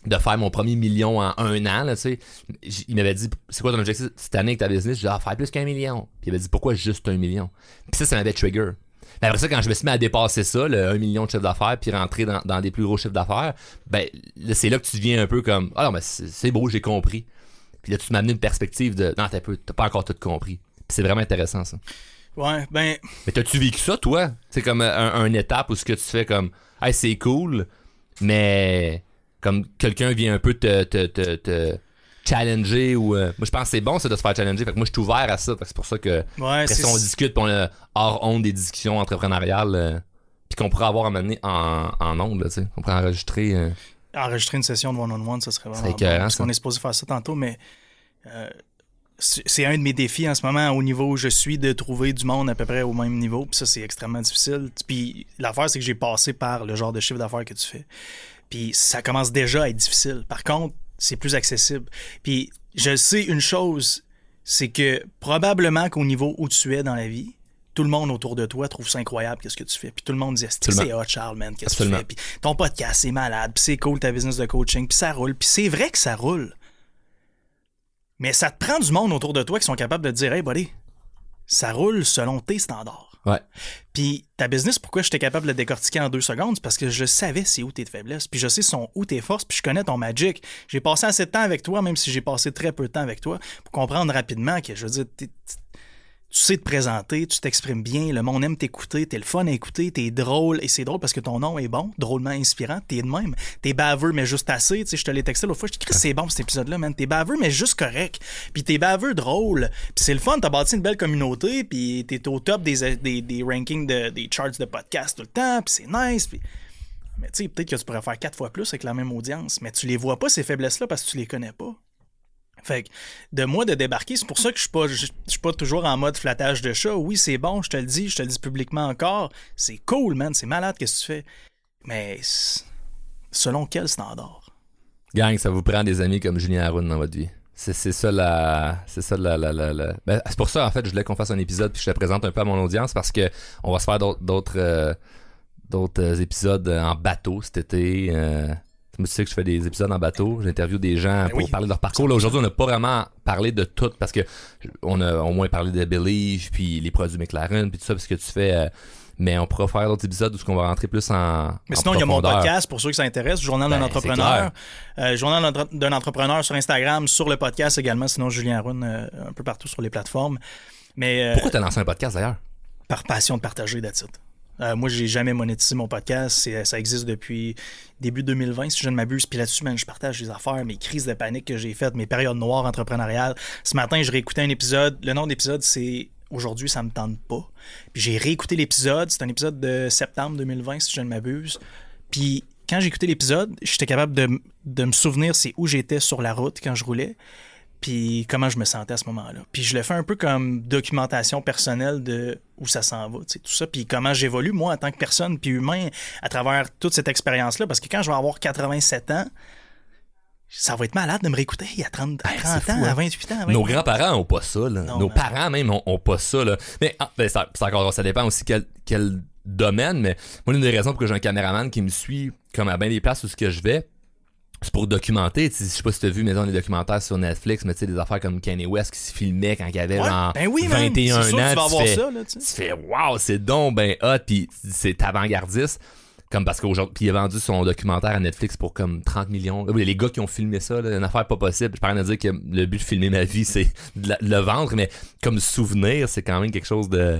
de faire mon premier million en un an, il m'avait dit, c'est quoi ton objectif cette année avec ta business? J'ai dit, ah, faire plus qu'un million. Puis il m'avait dit, pourquoi juste un million? Puis ça, ça m'avait trigger. Mais après ça, quand je me suis mis à dépasser ça, le 1 million de chiffre d'affaires, puis rentrer dans, dans des plus gros chiffres d'affaires, ben, c'est là que tu deviens un peu comme, ah non, mais c'est beau, j'ai compris. Puis là, tu m'as amené une perspective de, non, t'as pas encore tout compris. Puis c'est vraiment intéressant, ça. Ouais, ben, Mais t'as-tu vécu ça, toi? C'est comme un, un étape où ce que tu fais comme, hey, c'est cool, mais comme quelqu'un vient un peu te, te, te, te challenger ou. euh, moi, je pense que c'est bon, ça, de se faire challenger. Fait que moi, je suis ouvert à ça. Fait que c'est pour ça que. ouais, Après c'est. ça, on discute, puis on a hors honte des discussions entrepreneuriales, euh, puis qu'on pourrait avoir à mener en, en ondes, là, tu sais. On pourrait enregistrer. euh, Enregistrer une session de one-on-one, ça serait vraiment. C'est bon, parce qu'on est supposé faire ça tantôt, mais. euh, c'est un de mes défis en ce moment au niveau où je suis de trouver du monde à peu près au même niveau. Puis ça, c'est extrêmement difficile. Puis l'affaire, c'est que j'ai passé par le genre de chiffre d'affaires que tu fais. Puis ça commence déjà à être difficile. Par contre, c'est plus accessible. Puis je sais une chose, c'est que probablement qu'au niveau où tu es dans la vie, tout le monde autour de toi trouve ça incroyable qu'est-ce que tu fais. Puis tout le monde dit c'est hot Charles man, qu'est-ce que tu fais? Puis ton podcast c'est malade, puis c'est cool ta business de coaching, puis ça roule, puis c'est vrai que ça roule. Mais ça te prend du monde autour de toi qui sont capables de te dire hey buddy, ça roule selon tes standards. Ouais. Puis ta business, pourquoi j'étais capable de le décortiquer en deux secondes? Parce que je savais c'est où tes faiblesses, puis je sais sont où tes forces, puis je connais ton magic. J'ai passé assez de temps avec toi, même si j'ai passé très peu de temps avec toi, pour comprendre rapidement que, je veux dire, tu sais te présenter, tu t'exprimes bien, le monde aime t'écouter, t'es le fun à écouter, t'es drôle, et c'est drôle parce que ton nom est bon, drôlement inspirant, t'es de même. T'es baveux, mais juste assez, tu sais, je te l'ai texté l'autre fois, je Chris, c'est bon cet épisode-là, man, t'es baveux, mais juste correct. Puis t'es baveux drôle, puis c'est le fun, t'as bâti une belle communauté, puis t'es au top des, des, des rankings, de, des charts de podcast tout le temps, puis c'est nice, puis... Mais tu sais, peut-être que tu pourrais faire quatre fois plus avec la même audience, mais tu les vois pas, ces faiblesses-là, parce que tu les connais pas. Fait que de moi de débarquer, c'est pour ça que je suis pas suis pas toujours en mode flattage de chat. Oui, c'est bon, je te le dis, je te le dis publiquement encore. C'est cool, man, c'est malade qu'est-ce que tu fais? Mais selon quel standard? Gang, ça vous prend des amis comme Julien Haroun dans votre vie. C'est ça la. C'est ça la. la, la, Ben, c'est pour ça, en fait, je voulais qu'on fasse un épisode puis je te présente un peu à mon audience parce que on va se faire d'autres d'autres euh, d'autres euh, épisodes en bateau cet été. Euh, tu sais que je fais des épisodes en bateau, j'interviewe des gens pour oui. parler de leur parcours. Là, aujourd'hui, on n'a pas vraiment parlé de tout parce que on a au moins parlé de Believe puis les produits McLaren puis tout ça parce que tu fais. euh, mais on pourra faire d'autres épisodes où on va rentrer plus en. Mais en sinon, il y a mon podcast pour ceux qui s'intéressent, Journal d'un Ben, entrepreneur. Euh, Journal d'un- entrepreneur sur Instagram, sur le podcast également, sinon Julien Arun euh, un peu partout sur les plateformes. Mais Pourquoi t'as lancé un podcast d'ailleurs? par passion de partager it. Euh, moi, j'ai jamais monétisé mon podcast. C'est- Ça existe depuis début 2020, si je ne m'abuse. Puis là-dessus, je partage des affaires, mes crises de panique que j'ai faites, mes périodes noires entrepreneuriales. Ce matin, je réécoutais un épisode. Le nom de l'épisode, c'est Aujourd'hui, ça me tente pas. Puis j'ai réécouté l'épisode. C'est un épisode de septembre 2020, si je ne m'abuse. Puis quand j'ai écouté l'épisode, j'étais capable de, de me souvenir c'est où j'étais sur la route quand je roulais puis comment je me sentais à ce moment-là. Puis je le fais un peu comme documentation personnelle de où ça s'en va, tu sais, tout ça, puis comment j'évolue moi en tant que personne puis humain à travers toute cette expérience-là, parce que quand je vais avoir 87 ans, ça va être malade de me réécouter il y a 30, à Ben, 30 c'est ans, hein. à 28 ans. à 28 Nos grands-parents ont pas ça, là. Non, Nos man. parents même ont, ont pas ça, là. Mais ah, ben, ça, c'est encore, ça dépend aussi quel, quel domaine, mais moi, l'une des raisons pour que j'ai un caméraman qui me suit, comme à bien des places où ce que je vais, c'est pour documenter. Je sais pas si t'as vu, mais dans les documentaires sur Netflix, mais tu sais, des affaires comme Kanye West qui se filmait quand il avait Ouais, genre ben oui, man. 21 C'est sûr que ans. tu vas fais, ça, là, tu fais waouh, c'est donc ben hot, puis c'est avant-gardiste. Comme parce qu'aujourd'hui, il a vendu son documentaire à Netflix pour comme 30 millions. Les gars qui ont filmé ça, là, une affaire pas possible. Je parle de dire que le but de filmer ma vie, c'est de le vendre, mais comme souvenir, c'est quand même quelque chose de,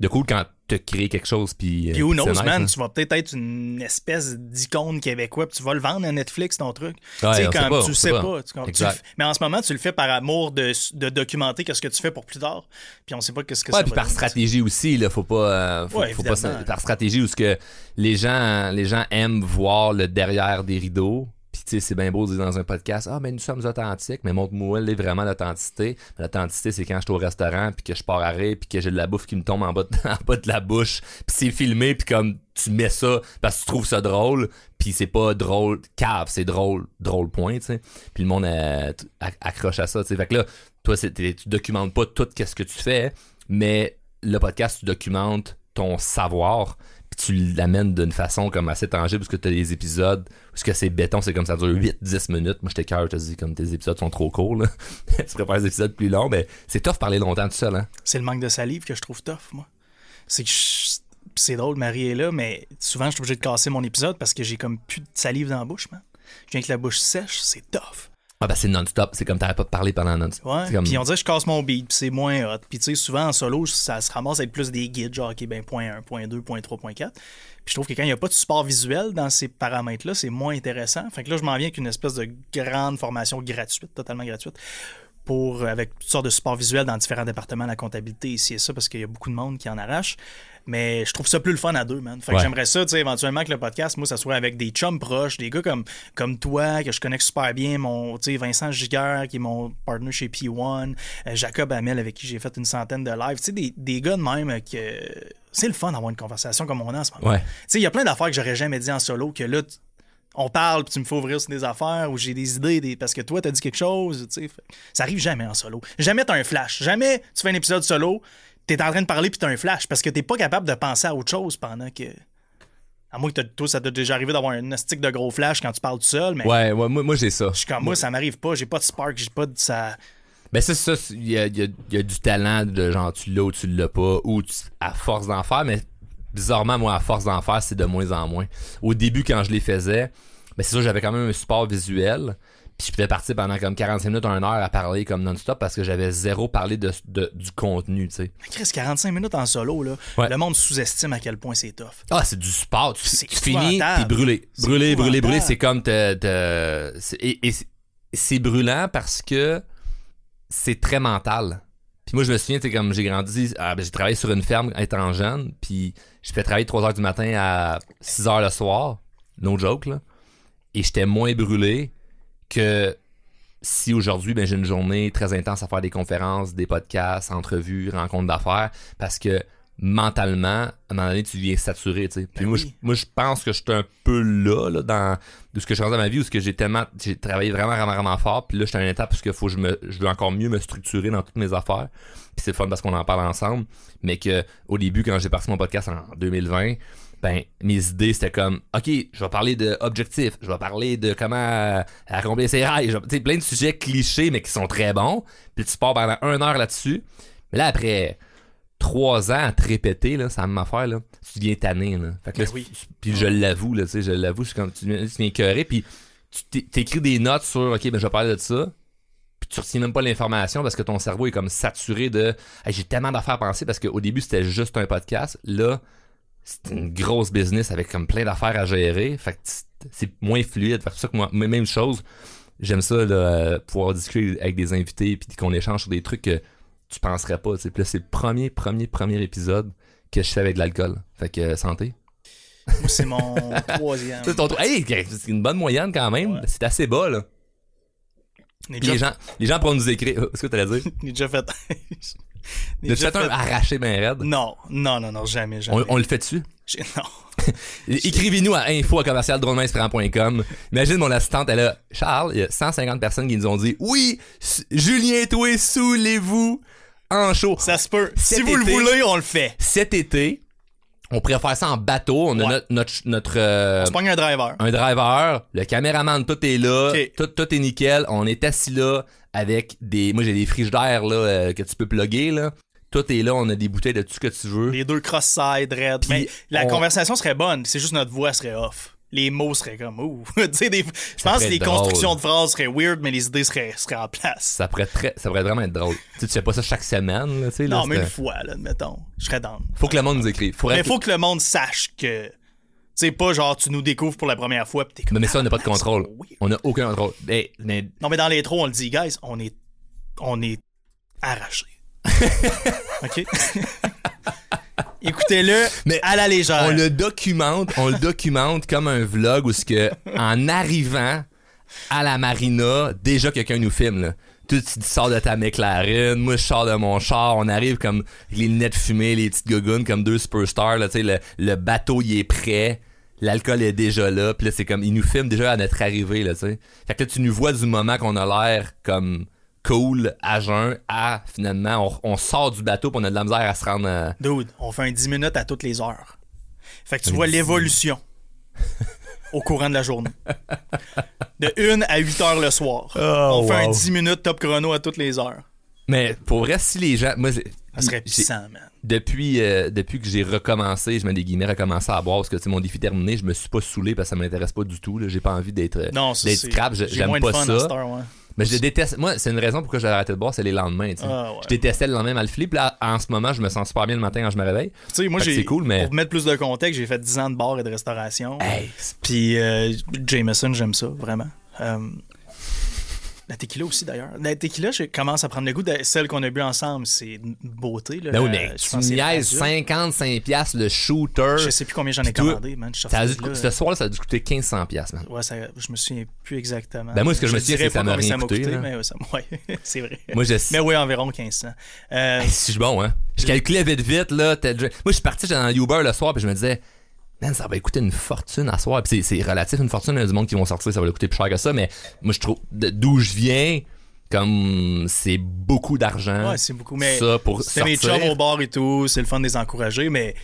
de cool quand tu crées quelque chose. Puis, Puis who euh, knows, nice, man, hein. tu vas peut-être être une espèce d'icône québécois, puis tu vas le vendre à Netflix, ton truc. Tu sais, quand pas, tu sais pas. tu? Tu mais en ce moment, tu le fais par amour de, de documenter qu'est-ce que tu fais pour plus tard, puis on sait pas qu'est-ce que Ouais, ça puis va par stratégie aussi, là, faut pas, euh, faut, Ouais, faut pas par stratégie où ce que les gens, les gens aiment voir le derrière des rideaux. C'est bien beau de dire dans un podcast, ah ben nous sommes authentiques, mais montre-moi est vraiment l'authenticité. Mais L'authenticité, c'est quand je suis au restaurant, puis que je pars à rire, puis que j'ai de la bouffe qui me tombe en bas de, la bouche, puis c'est filmé, puis comme tu mets ça parce que tu trouves ça drôle, puis c'est pas drôle cave, c'est drôle, drôle point, tu sais. Puis le monde euh, accroche à ça, tu sais. Fait que là, toi, tu documentes pas tout qu'est-ce que tu fais, mais le podcast, tu documentes ton savoir, tu l'amènes d'une façon comme assez tangible, parce que tu as des épisodes, parce que c'est béton, c'est comme ça dure 8-10 minutes. Moi, j'étais cœur, je te dis, comme tes épisodes sont trop courts, là. tu préfères des épisodes plus longs, mais c'est tough parler longtemps tout seul, hein. C'est le manque de salive que je trouve tough, moi. C'est que je- c'est drôle, Marie est là, mais souvent je suis obligé de casser mon épisode parce que j'ai comme plus de salive dans la bouche, man. Je viens avec la bouche sèche, c'est tough. Ah, ben c'est non-stop, c'est comme t'aurais pas parlé pendant non-stop. Ouais. Comme- Puis on dirait que je casse mon beat, puis c'est moins hot. Puis tu sais, souvent en solo, ça se ramasse à être plus des guides, genre, OK, ben point 1, point 2, point 3, point 4. Puis je trouve que quand il n'y a pas de support visuel dans ces paramètres-là, c'est moins intéressant. Fait que là, je m'en viens avec une espèce de grande formation gratuite, totalement gratuite, pour, avec toutes sortes de supports visuels dans différents départements, la comptabilité, ici et ça, parce qu'il y a beaucoup de monde qui en arrache. Mais je trouve ça plus le fun à deux, man. Fait que Ouais. j'aimerais ça, tu sais, éventuellement que le podcast, moi, ça soit avec des chums proches, des gars comme, comme toi, que je connais super bien, mon, tu sais, Vincent Giguère, qui est mon partner chez P1, euh, Jacob Hamel, avec qui j'ai fait une centaine de lives. Tu sais, des, des gars de même euh, que c'est le fun d'avoir une conversation comme on a en ce moment. Ouais. Tu sais, il y a plein d'affaires que j'aurais jamais dit en solo, que là, on parle, puis tu me fais ouvrir sur des affaires, ou j'ai des idées, des- parce que toi, t'as dit quelque chose, tu sais. Ça arrive jamais en solo. Jamais t'as un flash. Jamais tu fais un épisode solo, t'es en train de parler puis t'as un flash parce que t'es pas capable de penser à autre chose pendant que. À moins que t'as- toi, ça t'a déjà arrivé d'avoir un stick de gros flash quand tu parles tout seul, mais Ouais, ouais, moi, moi j'ai ça. je suis comme moi, ça m'arrive pas, j'ai pas de spark, j'ai pas de ça. Ben ça, ça, c'est- il y a, y a- y a du talent de genre tu l'as ou tu l'as pas, ou tu- à force d'en faire, mais bizarrement, moi, à force d'en faire, c'est de moins en moins. Au début, quand je les faisais, ben c'est sûr, j'avais quand même un support visuel, puis je pouvais partir pendant comme 45 minutes, une heure à parler comme non-stop parce que j'avais zéro parlé de, de- du contenu, tu sais. Chris, 45 minutes en solo, là. Ouais. Le monde sous-estime à quel point c'est tough. Ah, c'est du sport. Tu, finis, t'es brûlé. C'est Brûlé, brûlé, brûlé. C'est comme te, te- c'est- et, et c'est- c'est brûlant parce que c'est très mental. Puis moi, je me souviens, comme j'ai grandi, ah, ben, j'ai travaillé sur une ferme étant jeune, puis je fais travailler de 3 heures du matin à 6 heures le soir. No joke, là. Et j'étais moins brûlé que si aujourd'hui, ben, j'ai une journée très intense à faire des conférences, des podcasts, entrevues, rencontres d'affaires, parce que mentalement, à un moment donné, tu deviens saturé. Puis Ben moi, oui. je, moi, je pense que je suis un peu là, là, dans de ce que je rendu dans ma vie, où ce que j'ai tellement, j'ai travaillé vraiment, vraiment, vraiment fort, puis là, je suis à une étape où ce que faut que je me, je veux encore mieux me structurer dans toutes mes affaires. Puis c'est le fun parce qu'on en parle ensemble, mais que au début, quand j'ai parti mon podcast en 2020, ben mes idées c'était comme ok je vais parler de objectifs je vais parler de comment euh, accomplir ses sais plein de sujets clichés mais qui sont très bons puis tu pars pendant une heure là-dessus mais là après trois ans à te répéter là ça même affaire là. Tu deviens tanné là. Fait que là Ben oui. puis je l'avoue là tu sais je l'avoue je suis comme tu viens, tu viens écœuré puis tu t'é- t'écris des notes sur ok ben je vais parler de ça puis tu retiens même pas l'information parce que ton cerveau est comme saturé de Hey, j'ai tellement d'affaires à penser parce qu'au début c'était juste un podcast. Là c'est une grosse business avec comme plein d'affaires à gérer. Fait que c'est moins fluide. Fait que ça que moi même chose j'aime ça là, euh, pouvoir discuter avec des invités puis qu'on échange sur des trucs que tu penserais pas. Puis là c'est le premier premier premier épisode que je fais avec de l'alcool fait que euh, santé Moi, c'est mon troisième. C'est ton- hey, c'est une bonne moyenne quand même Ouais. c'est assez bas là les gens les gens pourront nous écrire ce que t'allais dire? J'ai déjà fait. J'ai T'as-tu déjà fait un arraché ben raide? Non, non, non, non, jamais, jamais. on, on le fait dessus Non. Écrivez-nous à info. Imagine mon assistante, elle a Charles, il y a 150 personnes qui nous ont dit Oui, Julien et toi, saoulez-vous en show. Ça se peut. Si vous le voulez, on le fait. Cet été, on pourrait faire ça en bateau. On a notre, notre, notre, euh, On se pogne un driver. un driver, le caméraman, tout est là, tout, tout est nickel. On est assis là avec des. Moi, j'ai des frigidaires là, euh, que tu peux plugger. Là. Tout est là, on a des bouteilles de tout ce que tu veux. Les deux cross-side, red. Puis Mais la on- conversation serait bonne, c'est juste notre voix serait off. Les mots seraient comme ouh. des... je pense que les drôle. constructions de phrases seraient weird, mais les idées seraient, seraient en place. Ça pourrait, très, ça pourrait vraiment être drôle. tu sais, tu fais pas ça chaque semaine. Là, tu sais, là, non, mais c'est- une fois, là, admettons. Je serais down. Faut que le monde nous écrive. Faudrait Mais que- faut que le monde sache que. Tu sais, pas genre tu nous découvres pour la première fois pis t'es comme. Mais, mais ça, on n'a pas de Ah, contrôle. c'est. On n'a aucun contrôle. Mais Non, mais dans l'intro, on le dit, guys, on est. On est arraché. OK? Écoutez-le Mais à la légère. on le documente, on le documente comme un vlog où ce que, en arrivant à la marina, déjà quelqu'un nous filme, là. Tu, tu sors de ta McLaren, moi je sors de mon char, on arrive comme les lunettes fumées, les petites gougounes comme deux superstars, là, le, le bateau il est prêt, l'alcool est déjà là, puis là c'est comme, il nous filme déjà à notre arrivée, là, tu sais. Fait que là tu nous vois du moment qu'on a l'air comme cool, à jeun, à finalement, on, on sort du bateau pis on a de la misère à se rendre euh, Dude, on fait un 10 minutes à toutes les heures. Fait que tu Un vois 10 l'évolution au courant de la journée. De 1 à 8 heures le soir. Oh, on fait un wow. 10 minutes top chrono à toutes les heures. Mais pour vrai, si les gens. Moi, c'est- Ça serait puissant, man. depuis, euh, depuis que j'ai recommencé, je mets des guillemets, recommencé à boire parce que sais, mon défi terminé, je me suis pas saoulé parce que ça m'intéresse pas du tout. J'ai pas envie d'être Non, ça, d'être c'est- j'ai J'aime de pas fun ça. ouais. Mais je déteste. Moi, c'est une raison pourquoi j'ai arrêté de boire, c'est les lendemains. tu sais. Ah, ouais. Je détestais le lendemain mal. Puis là, en ce moment, je me sens super bien le matin quand je me réveille. Tu sais, moi, Fait que j'ai. c'est cool, mais- Pour mettre plus de contexte, j'ai fait 10 ans de bar et de restauration. Hey, Puis euh, Jameson, j'aime ça, vraiment. Euh, la tequila aussi, d'ailleurs. La tequila, je commence à prendre le goût de celle qu'on a bu ensemble. C'est une beauté. Là. ben oui, Euh, mais je tu niaises Azul. 55$ piastres le shooter. Je sais plus combien j'en ai commandé, man. Je Ça a dû- là. ce soir, ça a dû coûter 1500$, piastres, man. Ouais, ça, je me souviens plus exactement. Ben, moi, ce que je me souviens, c'est que ça m'a rien coûté, mais ouais, ça- ouais, c'est vrai. Moi, je Mais oui, environ 1500. Euh, Hey, si je suis bon, hein. Je calculais vite, vite, là. Moi, je suis parti, j'étais dans Uber le soir, puis je me disais, man, ça va coûter une fortune à soir. Puis c'est c'est relatif, une fortune, il y a du monde qui vont sortir, ça va leur coûter plus cher que ça, mais moi, je trouve, d'où je viens, Comme c'est beaucoup d'argent. Ouais, c'est beaucoup. Mais ça pour c'était mes chums au bar et tout, c'est le fun de les encourager, mais.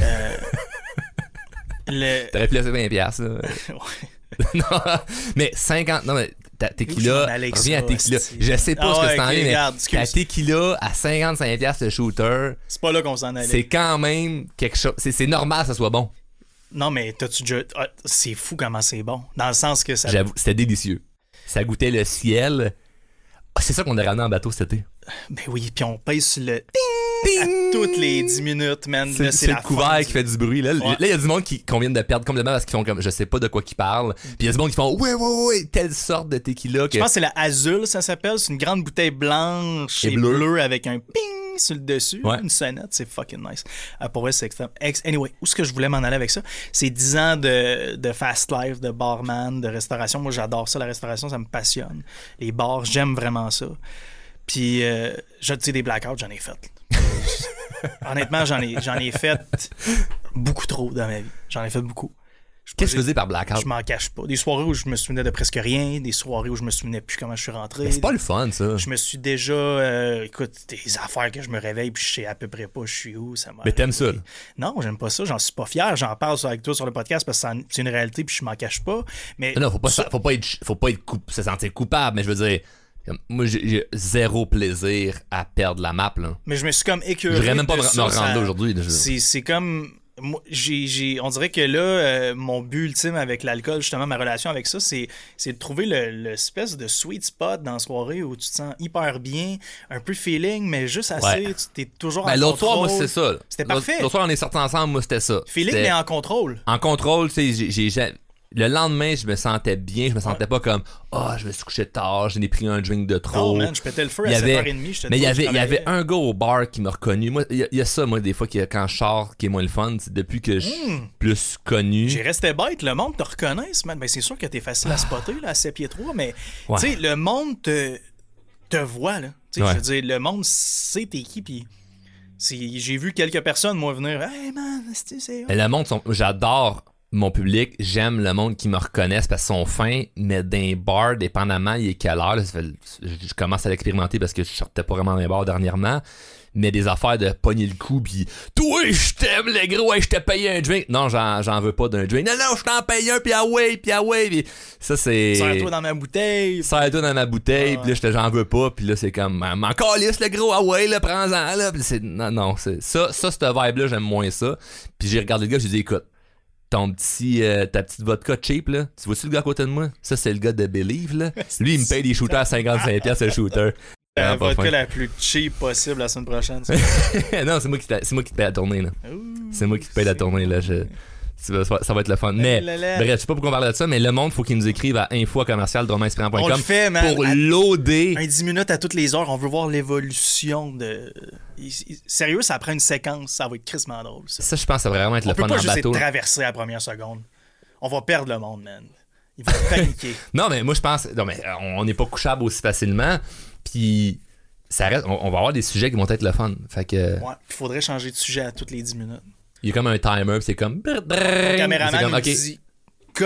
euh, le... T'aurais pu laisser 20 piastres, là. Ouais. non, mais 50, non, mais ta tequila, reviens à tequila. Je sais pas Ah ce que c'est en ligne, mais ta tequila à 55 piastres le shooter, C'est pas là qu'on s'en allait. c'est quand même quelque chose. C'est c'est normal que ça soit bon. Non, mais t'as-tu déjà. ah, c'est fou comment c'est bon. Dans le sens que ça. J'avoue, c'était délicieux. Ça goûtait le ciel. Ah, c'est ça qu'on a ramené en bateau cet été. Ben oui, puis on pèse sur le. À toutes les 10 minutes, man. C'est le couvert qui fait du bruit. Là, Ouais. Il y a du monde qui, qu'on vient de perdre complètement parce qu'ils font comme je sais pas de quoi qu'ils parlent. Puis il y a du monde qui font ouais, ouais, ouais, telle sorte de tequila que. Je pense que c'est la Azul, ça s'appelle. C'est une grande bouteille blanche Et et, bleue. bleue avec un ping sur le dessus. Ouais. Une sonnette. C'est fucking nice. Euh, pour vrai, c'est extrême. Ex- Anyway, où est-ce que je voulais m'en aller avec ça? C'est 10 ans de, de fast life, de barman, de restauration. Moi, j'adore ça. La restauration, ça me passionne. Les bars, j'aime vraiment ça. Puis, euh, je sais, des blackouts, j'en ai fait. Honnêtement, j'en ai, j'en ai fait beaucoup trop dans ma vie. J'en ai fait beaucoup. Qu'est-ce que tu faisais par blackout? je m'en cache pas. Des soirées où je me souvenais de presque rien, des soirées où je me souvenais plus comment je suis rentré. Mais c'est pas le fun, ça. Je me suis déjà. euh, écoute, des affaires que je me réveille puis je sais à peu près pas je suis où. Ça m'a Mais t'aimes ça? Non, j'aime pas ça. J'en suis pas fier. J'en parle avec toi sur le podcast parce que c'est une réalité puis je m'en cache pas. Mais Non, faut pas, ça- faut pas être, faut pas être coup- se sentir coupable, mais je veux dire, comme, moi, j'ai zéro plaisir à perdre la map, là. mais je me suis comme écœuré. Je voudrais même pas me, rendre aujourd'hui. C'est, c'est comme. Moi, j'ai, j'ai- on dirait que là, euh, mon but ultime avec l'alcool, justement, ma relation avec ça, c'est, de trouver le, l'espèce de sweet spot dans la soirée où tu te sens hyper bien, un peu feeling, mais juste assez, Ouais. tu t'es toujours Ben, en l'autre soir, moi, c'est ça. C'était parfait. L'autre soir, on est sortis ensemble, moi, c'était ça. Feeling, C'était- mais en contrôle. en contrôle, tu sais, j'ai- le lendemain, je me sentais bien, je me sentais pas comme, ah, je me suis couché tard, j'en ai pris un drink de trop. Non, man, je pétais le feu Il y à avait- 7h30. j'étais mais il y avait, il y avait un gars au bar qui m'a reconnu. Moi, il y, a- il y a ça, moi, des fois, quand je sors, qui est moins le fun, c'est depuis que je suis Hmm. plus connu. J'ai resté bête, le monde te reconnaisse, man. Ben, c'est sûr que t'es facile à spotter, là, à 7 pieds 3, mais, Ouais. tu sais, le monde te, te voit, là. Ouais. je veux dire, le monde sait t'es qui, c'est- j'ai vu quelques personnes, moi, venir, hey, man, c'est, le monde, sont- j'adore mon public, j'aime le monde qui me reconnaissent parce qu'ils sont fins, mais d'un bar, dépendamment, il est quelle heure, là, fait- je, commence à l'expérimenter parce que je sortais pas vraiment d'un bar dernièrement, mais des affaires de pogner le coup, puis toi, je t'aime, le gros, je t'ai payé un drink. Non, j'en, j'en veux pas d'un drink. Non, non, je t'en paye un, puis ah ouais, puis ah ouais, puis ça, c'est... Serre-toi dans ma bouteille. Serre-toi dans ma bouteille, Ah puis là, j'étais j'en veux pas, puis là, c'est comme, m'en calisse, le gros, ah ouais, là, prends-en, là, puis c'est, non, non, c'est, ça, ça, cette vibe-là, j'aime moins ça. Puis j'ai regardé le gars, j'ai dit, écoute, ton petit, euh, ta petite vodka cheap, là, tu vois-tu le gars à côté de moi? Ça, c'est le gars de Believe, là. Lui, il me paye des shooters à 55$ piastres le shooter. La Ah, vodka la plus cheap possible la semaine prochaine. non, c'est moi qui, t'a- c'est moi qui te paye la tournée, là. C'est moi qui te paye la tournée, là. Je, ça, va, être le fun. Mais, bref, je sais pas pourquoi on parle de ça, mais le monde, faut qu'il nous écrive à info commercial On le fait, man. pour loader. Un 10 minutes à toutes les heures, on veut voir l'évolution de. Sérieux, ça prend une séquence, ça va être crissement drôle. Ça. Ça, je pense ça va vraiment être On le peut fun pas en juste bateau. à la première seconde. On va perdre le monde, man. Il va paniquer. Non, mais moi, je pense. Non, mais euh, on n'est pas couchable aussi facilement. Puis, ça reste. On, on va avoir des sujets qui vont être le fun. Fait que. Ouais, il faudrait changer de sujet à toutes les 10 minutes. Il y a comme un timer, c'est comme. Le caméraman ok. dit cut.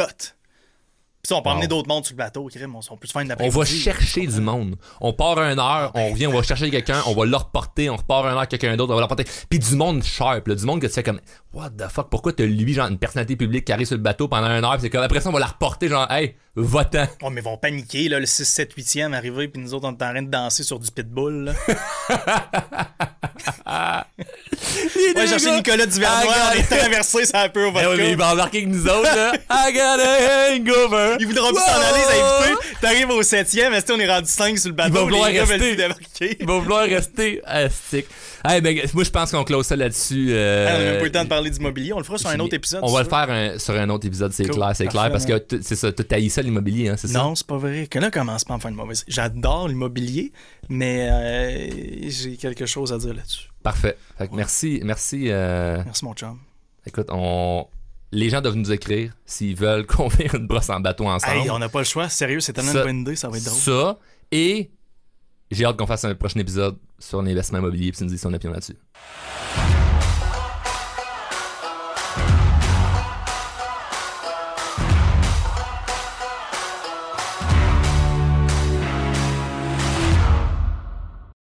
Puis ça, on peut Wow. emmener d'autres mondes sur le bateau, on, on peut se faire une On après-midi. va chercher du monde. On part une heure, on revient, on va chercher quelqu'un, on va le reporter, on repart une heure quelqu'un d'autre, on va le reporter. Puis du monde sharp, là, du monde que tu fais comme What the fuck, pourquoi t'as lui, genre une personnalité publique qui arrive sur le bateau pendant une heure, c'est comme après ça on va la reporter, genre Hey, va-t'en. Oh, mais ils vont paniquer, là, le 6, 7, 8e arrivé, puis nous autres, on est en train de danser sur du pitbull. Là. Ouais, chercher Nicolas Duvernois, on est traversé, ça un peu au ouais, vodka. mais il va embarquer avec nous autres, là. I got a hangover. Ils voudront plus s'en aller, les invités. T'arrives au 7e, est-ce qu'on est rendu 5 sur le bateau? Il va vouloir rester. Il va vouloir rester astique. Hey, ben, moi, je pense qu'on close ça là-dessus. euh, Ah, on a même pas eu le temps de parler d'immobilier. On le fera sur un autre épisode. On va tu le faire un- sur un autre épisode, c'est Cool. clair, c'est clair, parce que c'est ça, t'as haï ça l'immobilier, hein, c'est ça? Non, c'est pas vrai. Que là, commence pas à me faire une mauvaise. J'adore l'immobilier, mais euh, j'ai quelque chose à dire là-dessus. Parfait. Fait que merci, merci. euh, Merci, mon chum. écoute, on... les gens doivent nous écrire s'ils veulent qu'on fasse une brosse en bateau ensemble. Hey, on n'a pas le choix. Sérieux, c'est tellement Ça- une bonne idée, ça va être drôle. Ça, et j'ai hâte qu'on fasse un prochain épisode sur l'investissement immobilier, puis tu nous dis son opinion là-dessus.